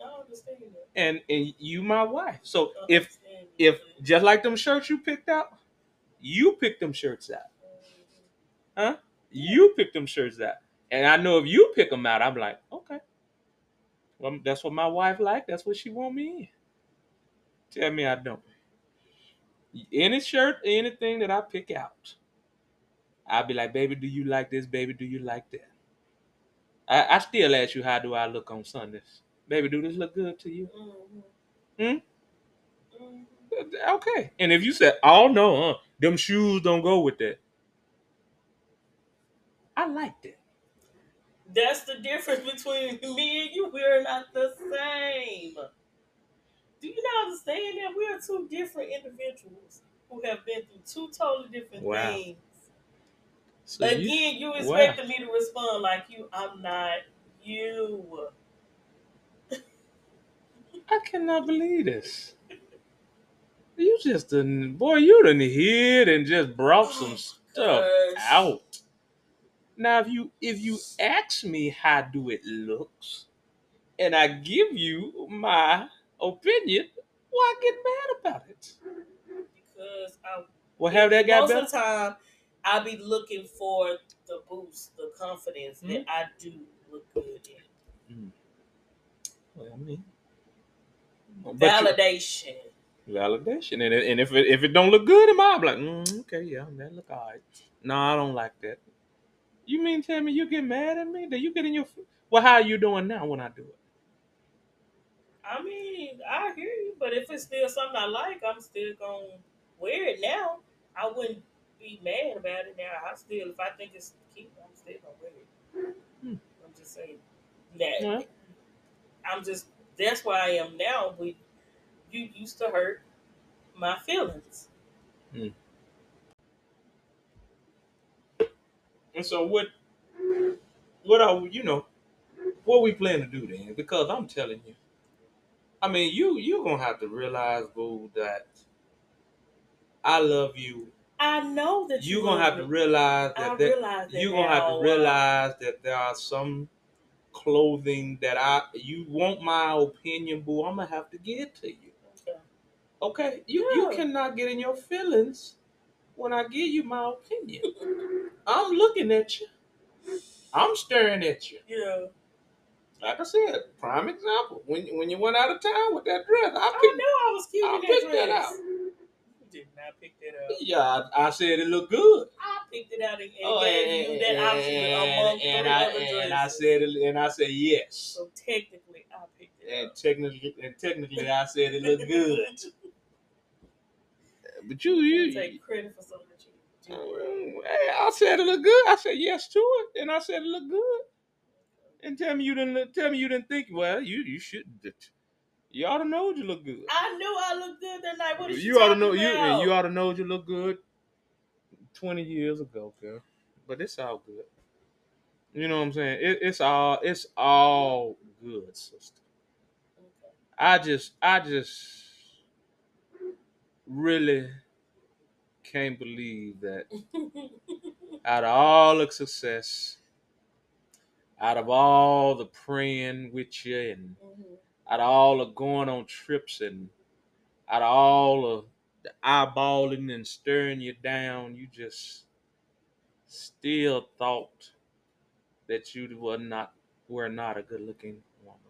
Speaker 1: I understand that.
Speaker 2: and and you my wife. So if
Speaker 1: understand
Speaker 2: if
Speaker 1: that.
Speaker 2: just like them shirts you picked out, you picked them shirts out. Huh? You picked them shirts out, and I know if you pick them out, I'm like, okay. Well, that's what my wife like. That's what she want me in. Tell me I don't. Any shirt, anything that I pick out, I'll be like, baby, do you like this? Baby, do you like that? I, I still ask you, how do I look on Sundays? Baby, do this look good to you?
Speaker 1: Mhm.
Speaker 2: Hmm?
Speaker 1: Mhm.
Speaker 2: Okay. And if you said, oh no, huh, them shoes don't go with that. I like that.
Speaker 1: That's the difference between me and you. We're not the same. Do you not understand that we are two different individuals who have been through two totally different
Speaker 2: Wow.
Speaker 1: things?
Speaker 2: So you-
Speaker 1: Again, you, expected me to respond like you. I'm not you.
Speaker 2: I cannot believe this. You just done, boy, you done hid and just brought oh, some stuff out. Now, if you if you ask me how do it looks, and I give you my opinion, why get mad about it?
Speaker 1: Because I
Speaker 2: Well, have that guy
Speaker 1: most
Speaker 2: better?
Speaker 1: of the time I be looking for the boost, the confidence that I do look good in.
Speaker 2: Well, I mean,
Speaker 1: Validation.
Speaker 2: validation, and, and if it, if it don't look good in my, I'm like, mm, okay, yeah, that look alright. No, I don't like that. You mean tell me you get mad at me? That you get in your well? How are you doing now when I do it?
Speaker 1: I mean, I hear you, but if it's still something I like, I'm still gonna wear it now. I wouldn't be mad about it now. I still, if I think it's cute, I'm still gonna wear it.
Speaker 2: Hmm.
Speaker 1: I'm just saying that.
Speaker 2: Yeah.
Speaker 1: I'm just. That's where I am now. We, you used to hurt my feelings.
Speaker 2: And so what? What are you know? What we plan to do then? Because I'm telling you, I mean, you you gonna have to realize, boo, that I love you.
Speaker 1: I know that
Speaker 2: You
Speaker 1: you
Speaker 2: gonna have to realize
Speaker 1: I
Speaker 2: that there,
Speaker 1: realize that
Speaker 2: you gonna have to uh, realize that there are some clothing that I you want my opinion, boo. I'm gonna have to get it to you. Okay, you you cannot get in your feelings when I give you my opinion. I'm looking at you. I'm staring at you.
Speaker 1: Yeah.
Speaker 2: Like I said, prime example. When when you went out of town with that dress, I
Speaker 1: I
Speaker 2: picked.
Speaker 1: knew I was cute
Speaker 2: I
Speaker 1: that
Speaker 2: picked
Speaker 1: dress.
Speaker 2: that out.
Speaker 1: You did not pick that out.
Speaker 2: Yeah, I, I said it looked good.
Speaker 1: I picked it out and, and
Speaker 2: Oh,
Speaker 1: gave you that option among
Speaker 2: and, and I
Speaker 1: other dresses.
Speaker 2: and I said it, and I said yes.
Speaker 1: So technically, I picked it
Speaker 2: And
Speaker 1: out.
Speaker 2: technically, and technically, I said it looked good. But you, you,
Speaker 1: You take credit for something that you.
Speaker 2: Hey, I said it looked good. I said yes to it, and I said it looked good. And tell me you didn't. Tell me you didn't think. Well, you you shouldn't. You ought to know you look good.
Speaker 1: I knew I looked good that night. What is
Speaker 2: you ought to know you
Speaker 1: about?
Speaker 2: and you ought to know you look good 20 years ago, girl. But it's all good. You know what I'm saying? It, it's all it's all good, sister.
Speaker 1: Okay.
Speaker 2: I just I just really can't believe that out of all the success, out of all the praying with you and
Speaker 1: Mhm.
Speaker 2: Out of all of going on trips and out of all of the eyeballing and stirring you down, you just still thought that you were not were not a good looking woman.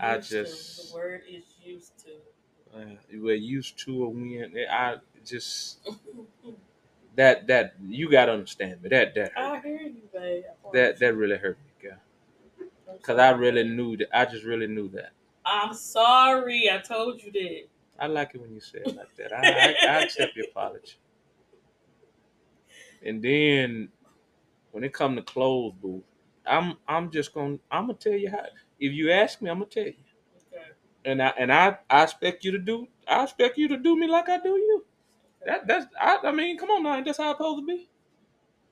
Speaker 2: I
Speaker 1: Used to.
Speaker 2: just
Speaker 1: the word is used to.
Speaker 2: uh, we're used to a win. I just that that you gotta understand me. That that
Speaker 1: I
Speaker 2: hurt. me.
Speaker 1: hear you, babe.
Speaker 2: That that really hurt me, girl.
Speaker 1: you. I'm
Speaker 2: Cause I really knew that. I just really knew that.
Speaker 1: I'm sorry. I told you that.
Speaker 2: I like it when you say it like that. I, I, I accept your apology. And then when it come to clothes, boo, I'm I'm just gonna I'm gonna tell you how. If you ask me, I'm gonna tell you.
Speaker 1: Okay.
Speaker 2: And I and I, I expect you to do I expect you to do me like I do you. That that's I, I mean, come on now, ain't that's how it's supposed to be?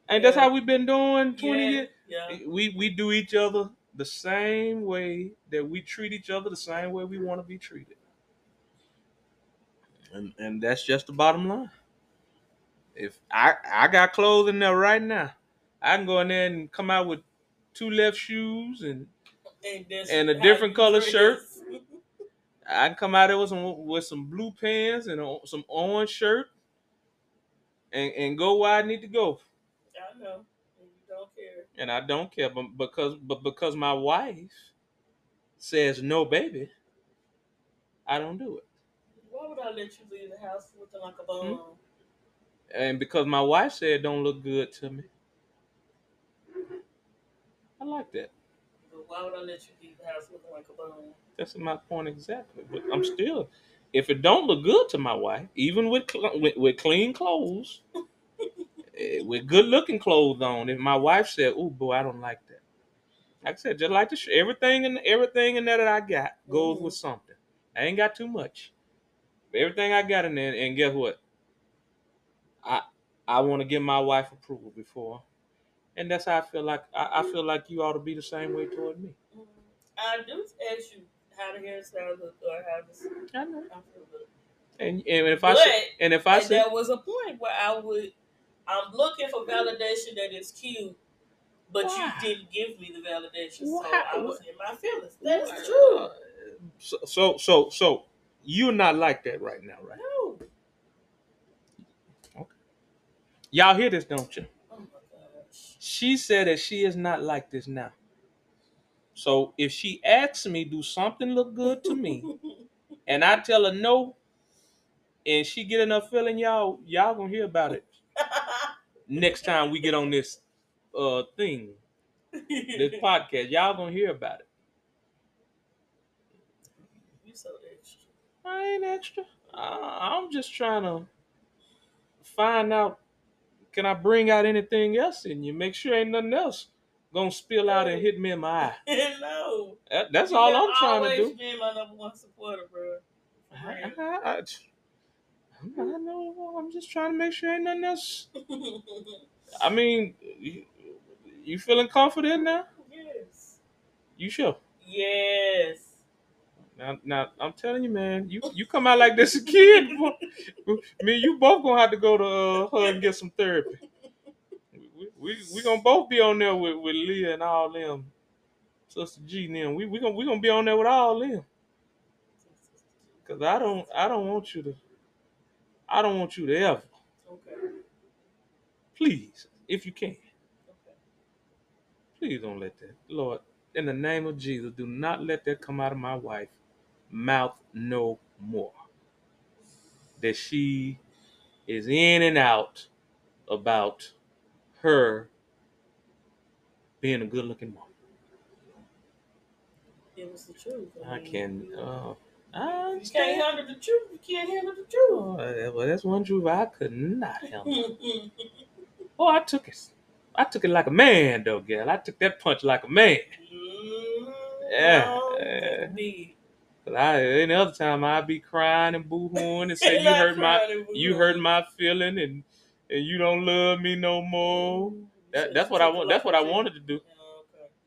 Speaker 2: Ain't that's how we've been doing 20
Speaker 1: yeah,
Speaker 2: years?
Speaker 1: Yeah.
Speaker 2: We we do each other the same way that we treat each other the same way we want to be treated. And and that's just the bottom line. If I I got clothes in there right now, I can go in there and come out with two left shoes and
Speaker 1: And,
Speaker 2: And a different color shirt. I can come out there with some with some blue pants and a, some orange shirt and, and go where I need to go.
Speaker 1: I know. And you don't care.
Speaker 2: And I don't care, but because but because my wife says no, baby, I don't do it.
Speaker 1: Why would I let you leave the house looking like a bum?
Speaker 2: Hmm? And because my wife said it don't look good to me, I like that.
Speaker 1: But why would I let you leave the house looking like a bum?
Speaker 2: That's my point exactly. But I'm still, if it don't look good to my wife, even with cl- with, with clean clothes, with good looking clothes on, if my wife said, "Oh boy, I don't like that," like I said, just like the sh- everything and everything in there that I got goes
Speaker 1: Mhm.
Speaker 2: with something. I ain't got too much. Everything I got in there, and guess what? I I want to get my wife approval before, and that's how I feel like I, I feel like you ought to be the same way toward me.
Speaker 1: Mhm. I do ask you how the hairstyle look or how this
Speaker 2: I know.
Speaker 1: outfit look.
Speaker 2: And and if I
Speaker 1: But
Speaker 2: say, and if I say,
Speaker 1: there was a point where I would, I'm looking for validation that it's cute, but
Speaker 2: Why?
Speaker 1: you didn't give me the validation, so I was in my feelings. That's
Speaker 2: Well,
Speaker 1: true.
Speaker 2: So, so, so, so you're not like that right now, right?
Speaker 1: No. Okay.
Speaker 2: Y'all hear this, don't you?
Speaker 1: Oh my gosh.
Speaker 2: She said that she is not like this now. So if she asks me, do something look good to me, and I tell her no, and she get enough feeling, y'all, y'all gonna hear about it next time we get on this uh thing, this podcast. Y'all gonna hear about it.
Speaker 1: you so extra.
Speaker 2: I ain't extra. Uh, I'm just trying to find out. Can I bring out anything else in you? Make sure ain't nothing else gonna spill out and hit me in my eye.
Speaker 1: no.
Speaker 2: That- that's
Speaker 1: You
Speaker 2: all I'm trying to do.
Speaker 1: been my number one supporter, bro.
Speaker 2: I. I, I, I know. I'm just trying to make sure ain't nothing else. I mean, you, you feeling confident now?
Speaker 1: yes.
Speaker 2: You sure?
Speaker 1: Yes.
Speaker 2: Now, now I'm telling you, man. You you come out like this a kid. Me, you both gonna have to go to uh, her and get some therapy. We, we, we gonna both be on there with, with Leah and all them, Sister G and them. We we gonna we gonna be on there with all them. Cause I don't I don't want you to I don't want you to ever,
Speaker 1: Okay.
Speaker 2: please, if you can,
Speaker 1: Okay.
Speaker 2: please don't let that. Lord, in the name of Jesus, do not let that come out of my wife mouth no more. That she is in and out about her being a good looking woman.
Speaker 1: It was the truth.
Speaker 2: I
Speaker 1: mean,
Speaker 2: can uh I
Speaker 1: You can't handle the truth. You can't handle the truth.
Speaker 2: Well, that's one truth I could not handle. Oh, I took it. I took it like a man, though, girl. I took that punch like a man.
Speaker 1: Mm,
Speaker 2: Yeah,
Speaker 1: no, indeed.
Speaker 2: Cause I any other time I'd be crying and boo-hooing and say you hurt my you hurt my feeling and and you don't love me no more. That, that's what I want. That's what I wanted to do.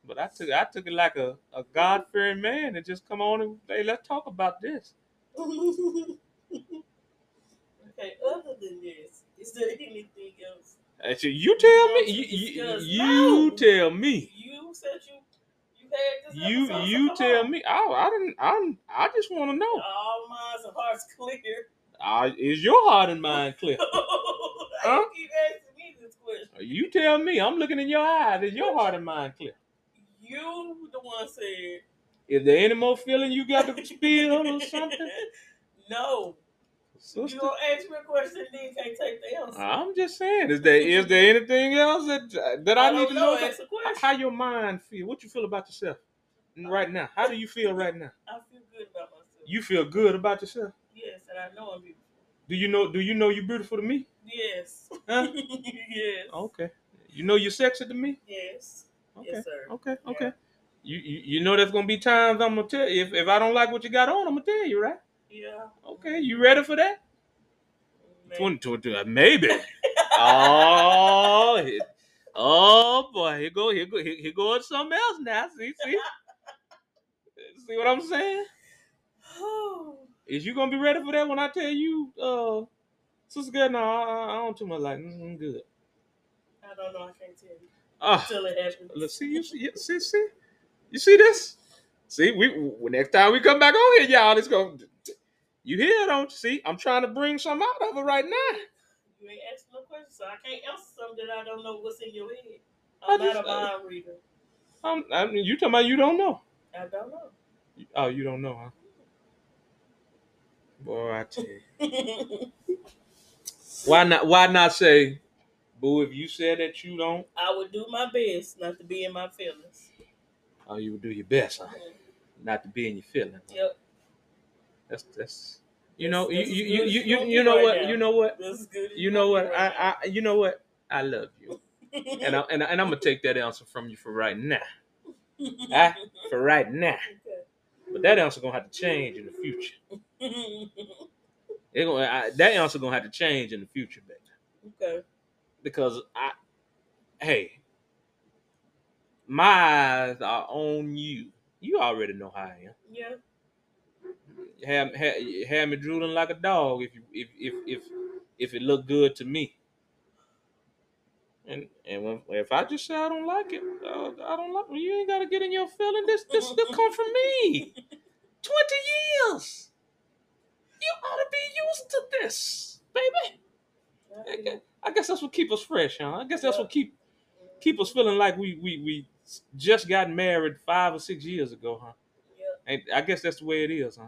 Speaker 2: But I took I took it like a, a God fearing man and just come on and hey, let's talk about this.
Speaker 1: okay, other than this, is there anything else?
Speaker 2: I said, you tell me. You, you, you
Speaker 1: No.
Speaker 2: tell me.
Speaker 1: You said you you had this
Speaker 2: You
Speaker 1: episode, so
Speaker 2: you
Speaker 1: come
Speaker 2: tell
Speaker 1: on.
Speaker 2: me. I I didn't. I I just want to know.
Speaker 1: All minds and hearts clear.
Speaker 2: Uh, is your heart and mind clear?
Speaker 1: Why you keep asking me this question?
Speaker 2: You tell me. I'm looking in your eyes. Is your heart and mind clear?
Speaker 1: You the one said
Speaker 2: Is there any more feeling you got to spill or something?
Speaker 1: no.
Speaker 2: Sister?
Speaker 1: You gonna ask me a question, then you can't take the answer.
Speaker 2: I'm just saying. Is there is there anything else that that I, need to
Speaker 1: know.
Speaker 2: know?
Speaker 1: Ask a question.
Speaker 2: How your mind feel? What you feel about yourself right now? How do you feel right now?
Speaker 1: I feel good about myself.
Speaker 2: You feel good about yourself?
Speaker 1: yes, and I know I'm beautiful.
Speaker 2: Do you know? Do you know you're beautiful to me?
Speaker 1: Yes.
Speaker 2: Huh?
Speaker 1: yes.
Speaker 2: Okay. You know you're sexy to me?
Speaker 1: Yes.
Speaker 2: Okay.
Speaker 1: Yes, sir.
Speaker 2: Okay.
Speaker 1: Yeah.
Speaker 2: Okay. You, you you know there's gonna be times I'm gonna tell you if, if I don't like what you got on, I'm gonna tell you, right?
Speaker 1: Yeah.
Speaker 2: Okay. You ready for that?
Speaker 1: Man.
Speaker 2: 2022, uh, maybe. oh, here- oh boy, here go, here go, here, here goes something else now. See, see, see what I'm saying? Is you gonna be ready for that when I tell you, uh, sister girl? No, I, I don't too much like. Mm, I'm good.
Speaker 1: I don't know. I can't tell you
Speaker 2: Ah,
Speaker 1: until it happens.
Speaker 2: let's see, you see, see, see, you see this? See, we, next time we come back on here, y'all, it's gonna. You hear, don't you? See, I'm trying to bring some out of it right now.
Speaker 1: You ain't asking no questions, so I can't answer something that I don't know what's in your head.
Speaker 2: I
Speaker 1: I'm not
Speaker 2: just-
Speaker 1: a mind reader.
Speaker 2: I'm, I mean, you talking about you don't know?
Speaker 1: I don't know.
Speaker 2: Oh, you don't know, huh? Boy, I tell you. Why not? Why not say, boo? If you said that you don't,
Speaker 1: I would do my best not to be in my feelings.
Speaker 2: oh, you would do your best, huh? Not to be in your feelings.
Speaker 1: Yep.
Speaker 2: That's that's. You know, you
Speaker 1: That's-
Speaker 2: you you you, you
Speaker 1: you
Speaker 2: know
Speaker 1: right
Speaker 2: what?
Speaker 1: now.
Speaker 2: You know what? You know what?
Speaker 1: gonna
Speaker 2: I I you know what? I love you, and I and, I, and I'm gonna take that answer from you for right now.
Speaker 1: now.
Speaker 2: Ah, for right now. But that answer gonna have to change in the future. It gonna I, that answer gonna have to change in the future, baby.
Speaker 1: okay.
Speaker 2: Because I, hey, my eyes are on you. You already know how I am.
Speaker 1: Yeah.
Speaker 2: Have, have, have me drooling like a dog if you if if if if it look good to me. And and when, if I just say I don't like it, uh, I don't like. You ain't gotta get in your feeling. This this this come from me. Twenty years. You ought to be used to this, baby. I guess, that's what keep us fresh, huh? I guess that's what keep keep us feeling like we we we just got married five or six years ago, huh?
Speaker 1: Yeah.
Speaker 2: And I guess that's the way it is, huh?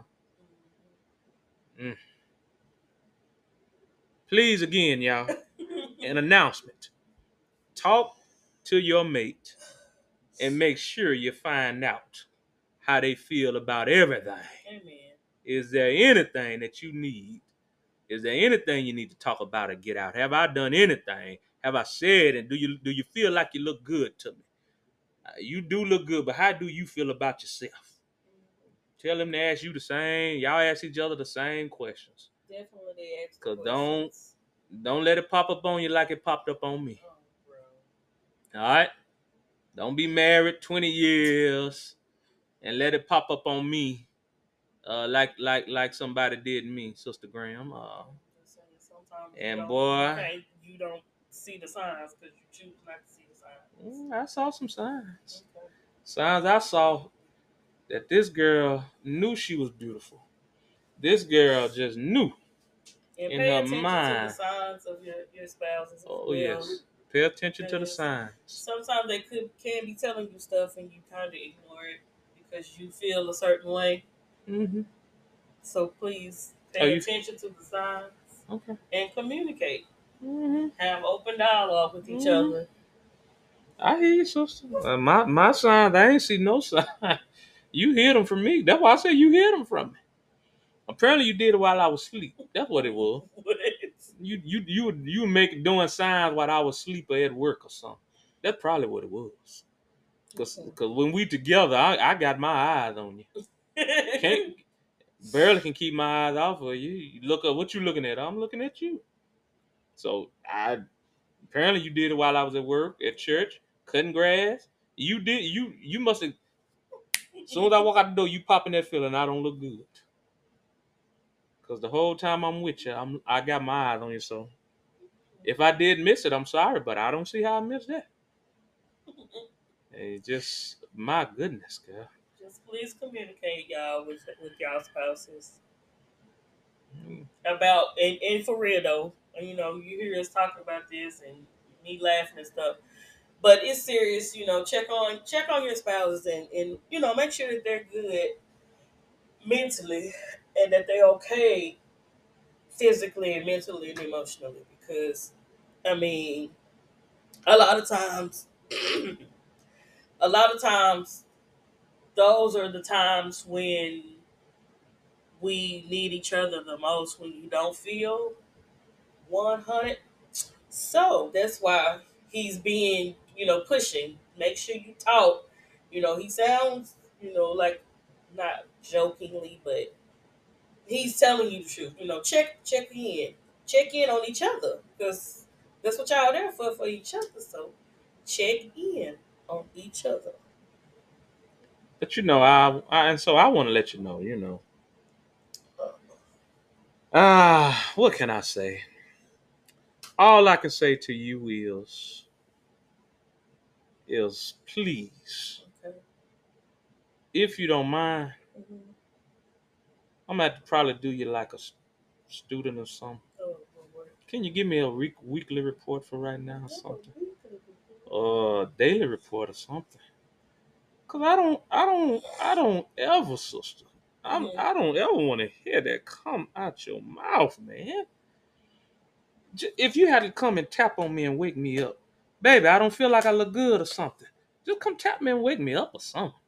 Speaker 2: Mm-hmm. Mm. Please again, y'all, an announcement. Talk to your mate and make sure you find out how they feel about everything.
Speaker 1: Amen.
Speaker 2: Is there anything that you need? Is there anything you need to talk about or get out? Have I done anything? Have I said and do you do you feel like you look good to me? Uh, you do look good, but how do you feel about yourself? Tell them to ask you the same. Y'all ask each other the same questions.
Speaker 1: Definitely ask.
Speaker 2: 'Cause don't- Don't let it pop up on you like it popped up on me.
Speaker 1: Oh.
Speaker 2: All right? Don't be married 20 years and let it pop up on me uh, like like like somebody did me, Sister Graham. Uh, And boy-
Speaker 1: you, you don't see the signs because you choose not to see the signs.
Speaker 2: mm, I saw some signs.
Speaker 1: Okay.
Speaker 2: Signs I saw that this girl knew she was beautiful. This girl just knew.
Speaker 1: And
Speaker 2: In
Speaker 1: pay
Speaker 2: her
Speaker 1: attention
Speaker 2: mind.
Speaker 1: to the signs of your, your spouses.
Speaker 2: Oh yes. Pay attention to the signs.
Speaker 1: Sometimes they could can be telling you stuff and you kind of ignore it because you feel a certain way.
Speaker 2: Hmm
Speaker 1: So please pay
Speaker 2: Oh, you-
Speaker 1: attention to the signs
Speaker 2: Okay.
Speaker 1: and communicate.
Speaker 2: hmm
Speaker 1: Have open dialogue with each
Speaker 2: Mhm.
Speaker 1: other.
Speaker 2: I hear you, sister. Uh, my my signs, I ain't see no sign. You hear them from me. That's why I say you hear them from me. Apparently, you did it while I was asleep. That's what it was. You you you you were making doing signs while I was asleep or at work or something. That's probably what it was. Cause,
Speaker 1: Okay.
Speaker 2: 'cause when we together, I, I got my eyes on you. Can't barely can keep my eyes off of you. You look up what you looking at. I'm looking at you. So I apparently you did it while I was at work at church cutting grass. You did you you must have. As soon as I walk out the door, you pop in that feeling. I don't look good. Cause the whole time I'm with you, I'm I got my eyes on you. So if I did miss it, I'm sorry, but I don't see how I missed that. Hey, just my goodness, girl.
Speaker 1: Just please communicate, y'all, with with y'all spouses
Speaker 2: Mm,
Speaker 1: about and, and for real though. You know, you hear us talking about this and me laughing and stuff. But it's serious, you know, check on check on your spouses and, and you know, make sure that they're good mentally and that they're okay physically and mentally and emotionally because I mean a lot of times a lot of times those are the times when we need each other the most when you don't feel 100 so that's why he's being you know pushing. Make sure you talk. You know he sounds you know like not jokingly but he's telling you the truth. You know check check in. Check in on each other because that's what y'all there for for each other. So check in on each other
Speaker 2: But you know, I, I and so I want to let you know, you know. Ah, what can I say? All I can say to you is, is please,
Speaker 1: okay
Speaker 2: if you don't mind,
Speaker 1: Mhm.
Speaker 2: I'm gonna have to probably do you like a s- student or something.
Speaker 1: oh,
Speaker 2: Can you give me a week, weekly report for right now or something? Or a daily report or something? Cause I don't, I don't, I don't ever, sister. I'm. I don't ever want to hear that come out your mouth, man. J- If you had to come and tap on me and wake me up, baby, I don't feel like I look good or something. Just come tap me and wake me up or something.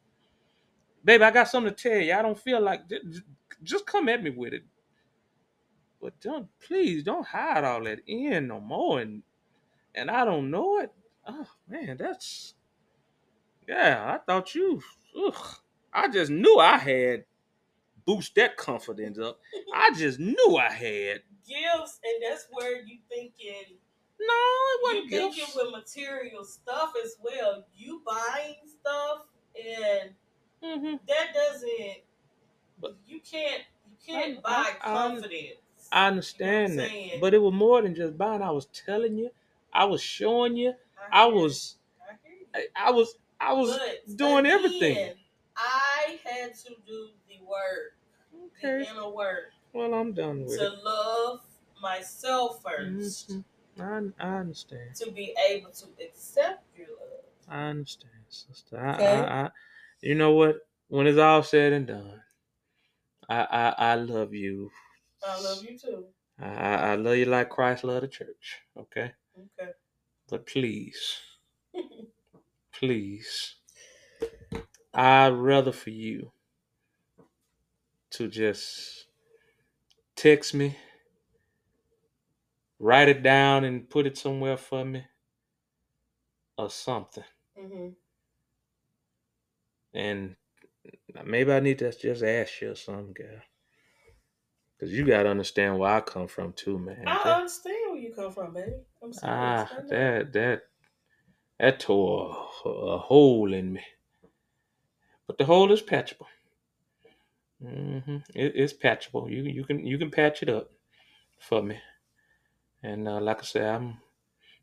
Speaker 2: Baby, I got something to tell you. I don't feel like j- j- just come at me with it. But don't please don't hide all that in no more and and I don't know it. Oh man, that's yeah, I thought you ugh, I just knew I had boost that confidence up. I just knew I had.
Speaker 1: gifts, and that's where you thinking
Speaker 2: No, it
Speaker 1: you
Speaker 2: wasn't
Speaker 1: thinking
Speaker 2: gifts.
Speaker 1: with material stuff as well. You buying stuff, and
Speaker 2: hmm
Speaker 1: that doesn't.
Speaker 2: But-
Speaker 1: you can't. You can't
Speaker 2: I-
Speaker 1: buy
Speaker 2: I-
Speaker 1: confidence.
Speaker 2: I understand
Speaker 1: You know
Speaker 2: that.
Speaker 1: saying?
Speaker 2: But it was more than just buying. I was telling you. I was showing you. I was
Speaker 1: you. I you.
Speaker 2: I, I was I was
Speaker 1: But
Speaker 2: doing
Speaker 1: again,
Speaker 2: everything.
Speaker 1: I had to do the work, the
Speaker 2: Okay.
Speaker 1: inner work,
Speaker 2: Well, I'm done with
Speaker 1: to
Speaker 2: it.
Speaker 1: love myself 1st
Speaker 2: Mhm. I, I understand.
Speaker 1: to be able to accept your love.
Speaker 2: I understand, sister. I,
Speaker 1: Okay.
Speaker 2: I, I, you know what? When it's all said and done, I, I, I love you.
Speaker 1: I love you too.
Speaker 2: I, I I love you like Christ loved the church. Okay,
Speaker 1: Okay.
Speaker 2: but please, please, I'd rather for you to just text me, write it down, and put it somewhere for me, or something.
Speaker 1: hmm
Speaker 2: And maybe I need to just ask you or something, girl. Cause you gotta understand where I come from too, man.
Speaker 1: I understand where you come from, baby. I'm sorry.
Speaker 2: ah, that that that tore a, a hole in me. But the hole is patchable. hmm It, it's patchable. You you can you can patch it up for me. And uh, like I said, I'm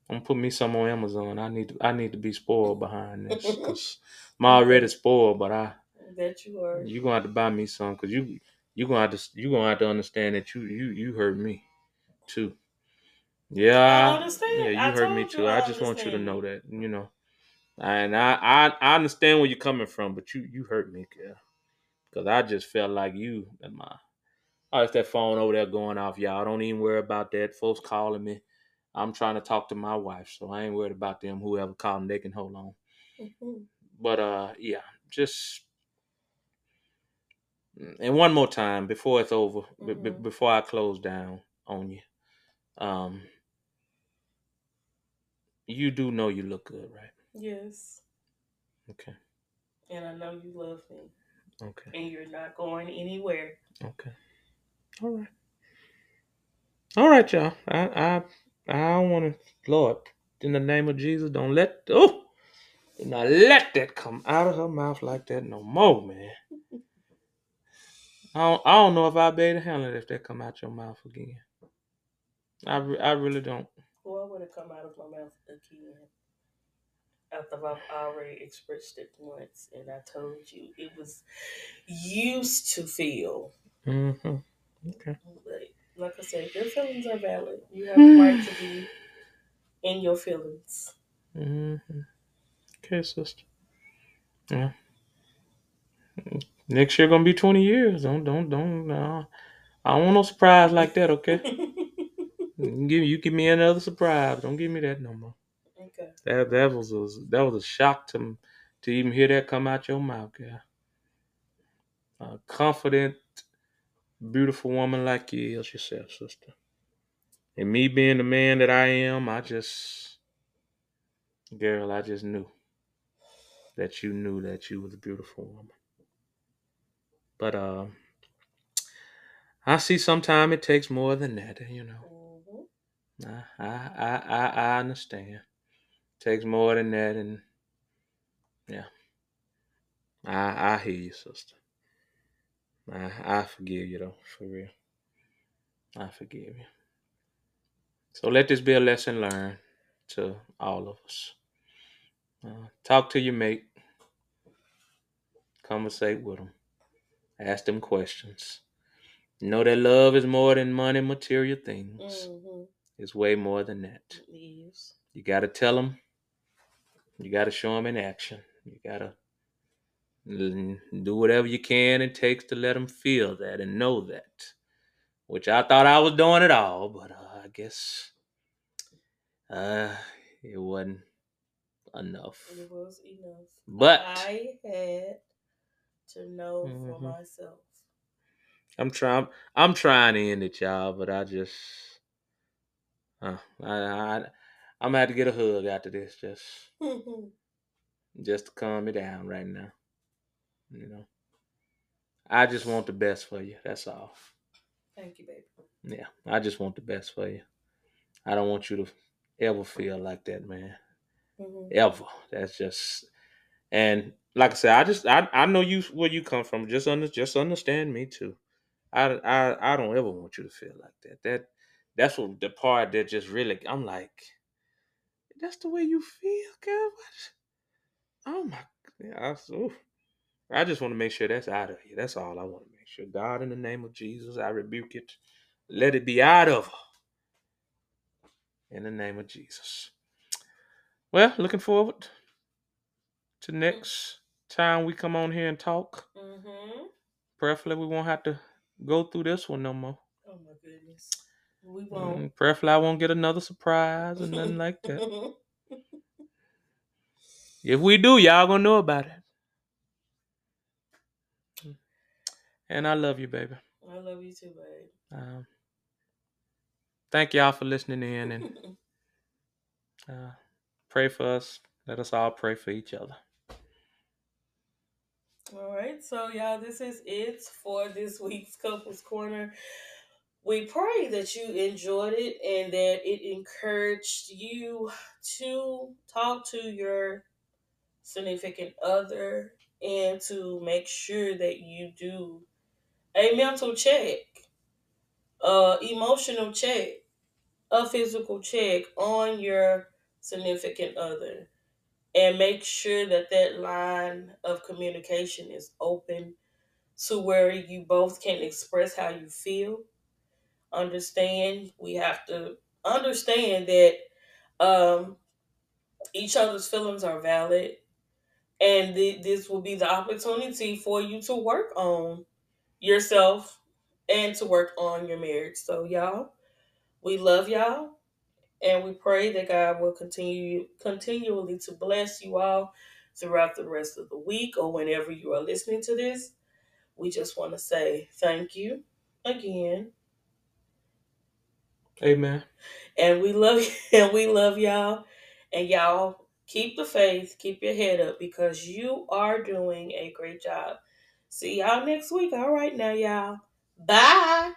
Speaker 2: I'm gonna put me some on Amazon. I need to, I need to be spoiled behind this because I'm already spoiled. But I
Speaker 1: that you are.
Speaker 2: you gonna have to buy me some because you you gonna have to you gonna have to understand that you you you hurt me too. Yeah, yeah, you
Speaker 1: I
Speaker 2: hurt me too.
Speaker 1: I
Speaker 2: I just want you to know that you know, and I I, I understand where you're coming from, but you you hurt me, girl, because I just felt like you and my. Oh, it's that phone over there going off, y'all. Don't even worry about that. Folks calling me. I'm trying to talk to my wife, so I ain't worried about them. Whoever calling, they can hold on.
Speaker 1: Mhm.
Speaker 2: But uh, yeah, just and one more time before it's over, be-
Speaker 1: Mhm.
Speaker 2: before I close down on you. Um, you do know you look good, right?
Speaker 1: Yes.
Speaker 2: Okay.
Speaker 1: And I know you love me.
Speaker 2: Okay.
Speaker 1: and you're not going anywhere.
Speaker 2: Okay. All right. All right, y'all. I I I don't want to, Lord, in the name of Jesus, don't let oh, do not let that come out of her mouth like that no more, man. I don't, I don't know if I'll be able to handle it if that come out your mouth again. I, re- I really don't.
Speaker 1: What would it come out of my mouth again? After I've already expressed it once, and I told you it was used to feel.
Speaker 2: Mm-hmm. Okay.
Speaker 1: But like I said, your feelings are valid. You have the right to be in your feelings.
Speaker 2: Mm-hmm. Okay, sister. Yeah. Next year gonna be twenty years. Don't don't don't. No. I don't want no surprise like that. Okay. You can give you give me another surprise. Don't give me that no more.
Speaker 1: okay.
Speaker 2: That that was a, that was a shock to to even hear that come out your mouth, girl. A confident, beautiful woman like you is yourself, sister. And me being the man that I am, I just, girl, I just knew that you knew that you was a beautiful woman. But uh, I see sometimes it takes more than that, you know. I I I I, understand. takes more than that, and yeah, I I hear you, sister. I I forgive you though, for real. I forgive you. So let this be a lesson learned to all of us. Uh, talk to your mate. Conversate with them. Ask them questions. Know that love is more than money, material things.
Speaker 1: hmm
Speaker 2: It's way more than that.
Speaker 1: Is.
Speaker 2: You got to tell them. You got to show them in action. You got to do whatever you can it takes to let them feel that and know that. Which I thought I was doing it all, but uh, I guess uh, it wasn't enough.
Speaker 1: It was enough.
Speaker 2: But
Speaker 1: I had to know for
Speaker 2: Mhm.
Speaker 1: myself.
Speaker 2: I'm trying. I'm trying to end it, y'all. But I just, uh, I, I, I'm gonna have to get a hug after this, just, just to calm me down right now. You know, I just want the best for you. That's all.
Speaker 1: Thank you, baby.
Speaker 2: Yeah, I just want the best for you. I don't want you to ever feel like that, man.
Speaker 1: hmm
Speaker 2: Ever. That's just, and like I said, I just, I, I know you where you come from. Just under, just understand me too. I, I, I don't ever want you to feel like that. That, that's what the part that just really, I'm like, that's the way you feel, girl. What? Oh my, yeah, I, oof. I just want to make sure that's out of you. That's all I want to make sure. God, in the name of Jesus, I rebuke it. Let it be out of her. In the name of Jesus. Well, looking forward to next time we come on here and talk.
Speaker 1: hmm
Speaker 2: Preferably, we won't have to go through this one no more.
Speaker 1: Oh my goodness. We won't.
Speaker 2: Mm, I won't get another surprise or nothing like that. If we do, y'all gonna know about it. And I love you, baby.
Speaker 1: I love you too, babe.
Speaker 2: Um, thank y'all for listening in and uh, pray for us. Let us all pray for each other.
Speaker 1: All right, so y'all, this is it for this week's Couples Corner. We pray that you enjoyed it and that it encouraged you to talk to your significant other and to make sure that you do a mental check, a emotional check, a physical check on your significant other and make sure that that line of communication is open to where you both can express how you feel understand we have to understand that um, each other's feelings are valid and th- this will be the opportunity for you to work on yourself and to work on your marriage so y'all we love y'all and we pray that God will continue continually to bless you all throughout the rest of the week or whenever you are listening to this. We just want to say thank you again,
Speaker 2: Amen.
Speaker 1: and we love and we love y'all, and y'all keep the faith, keep your head up because you are doing a great job See y'all next week. All right, now, y'all. Bye.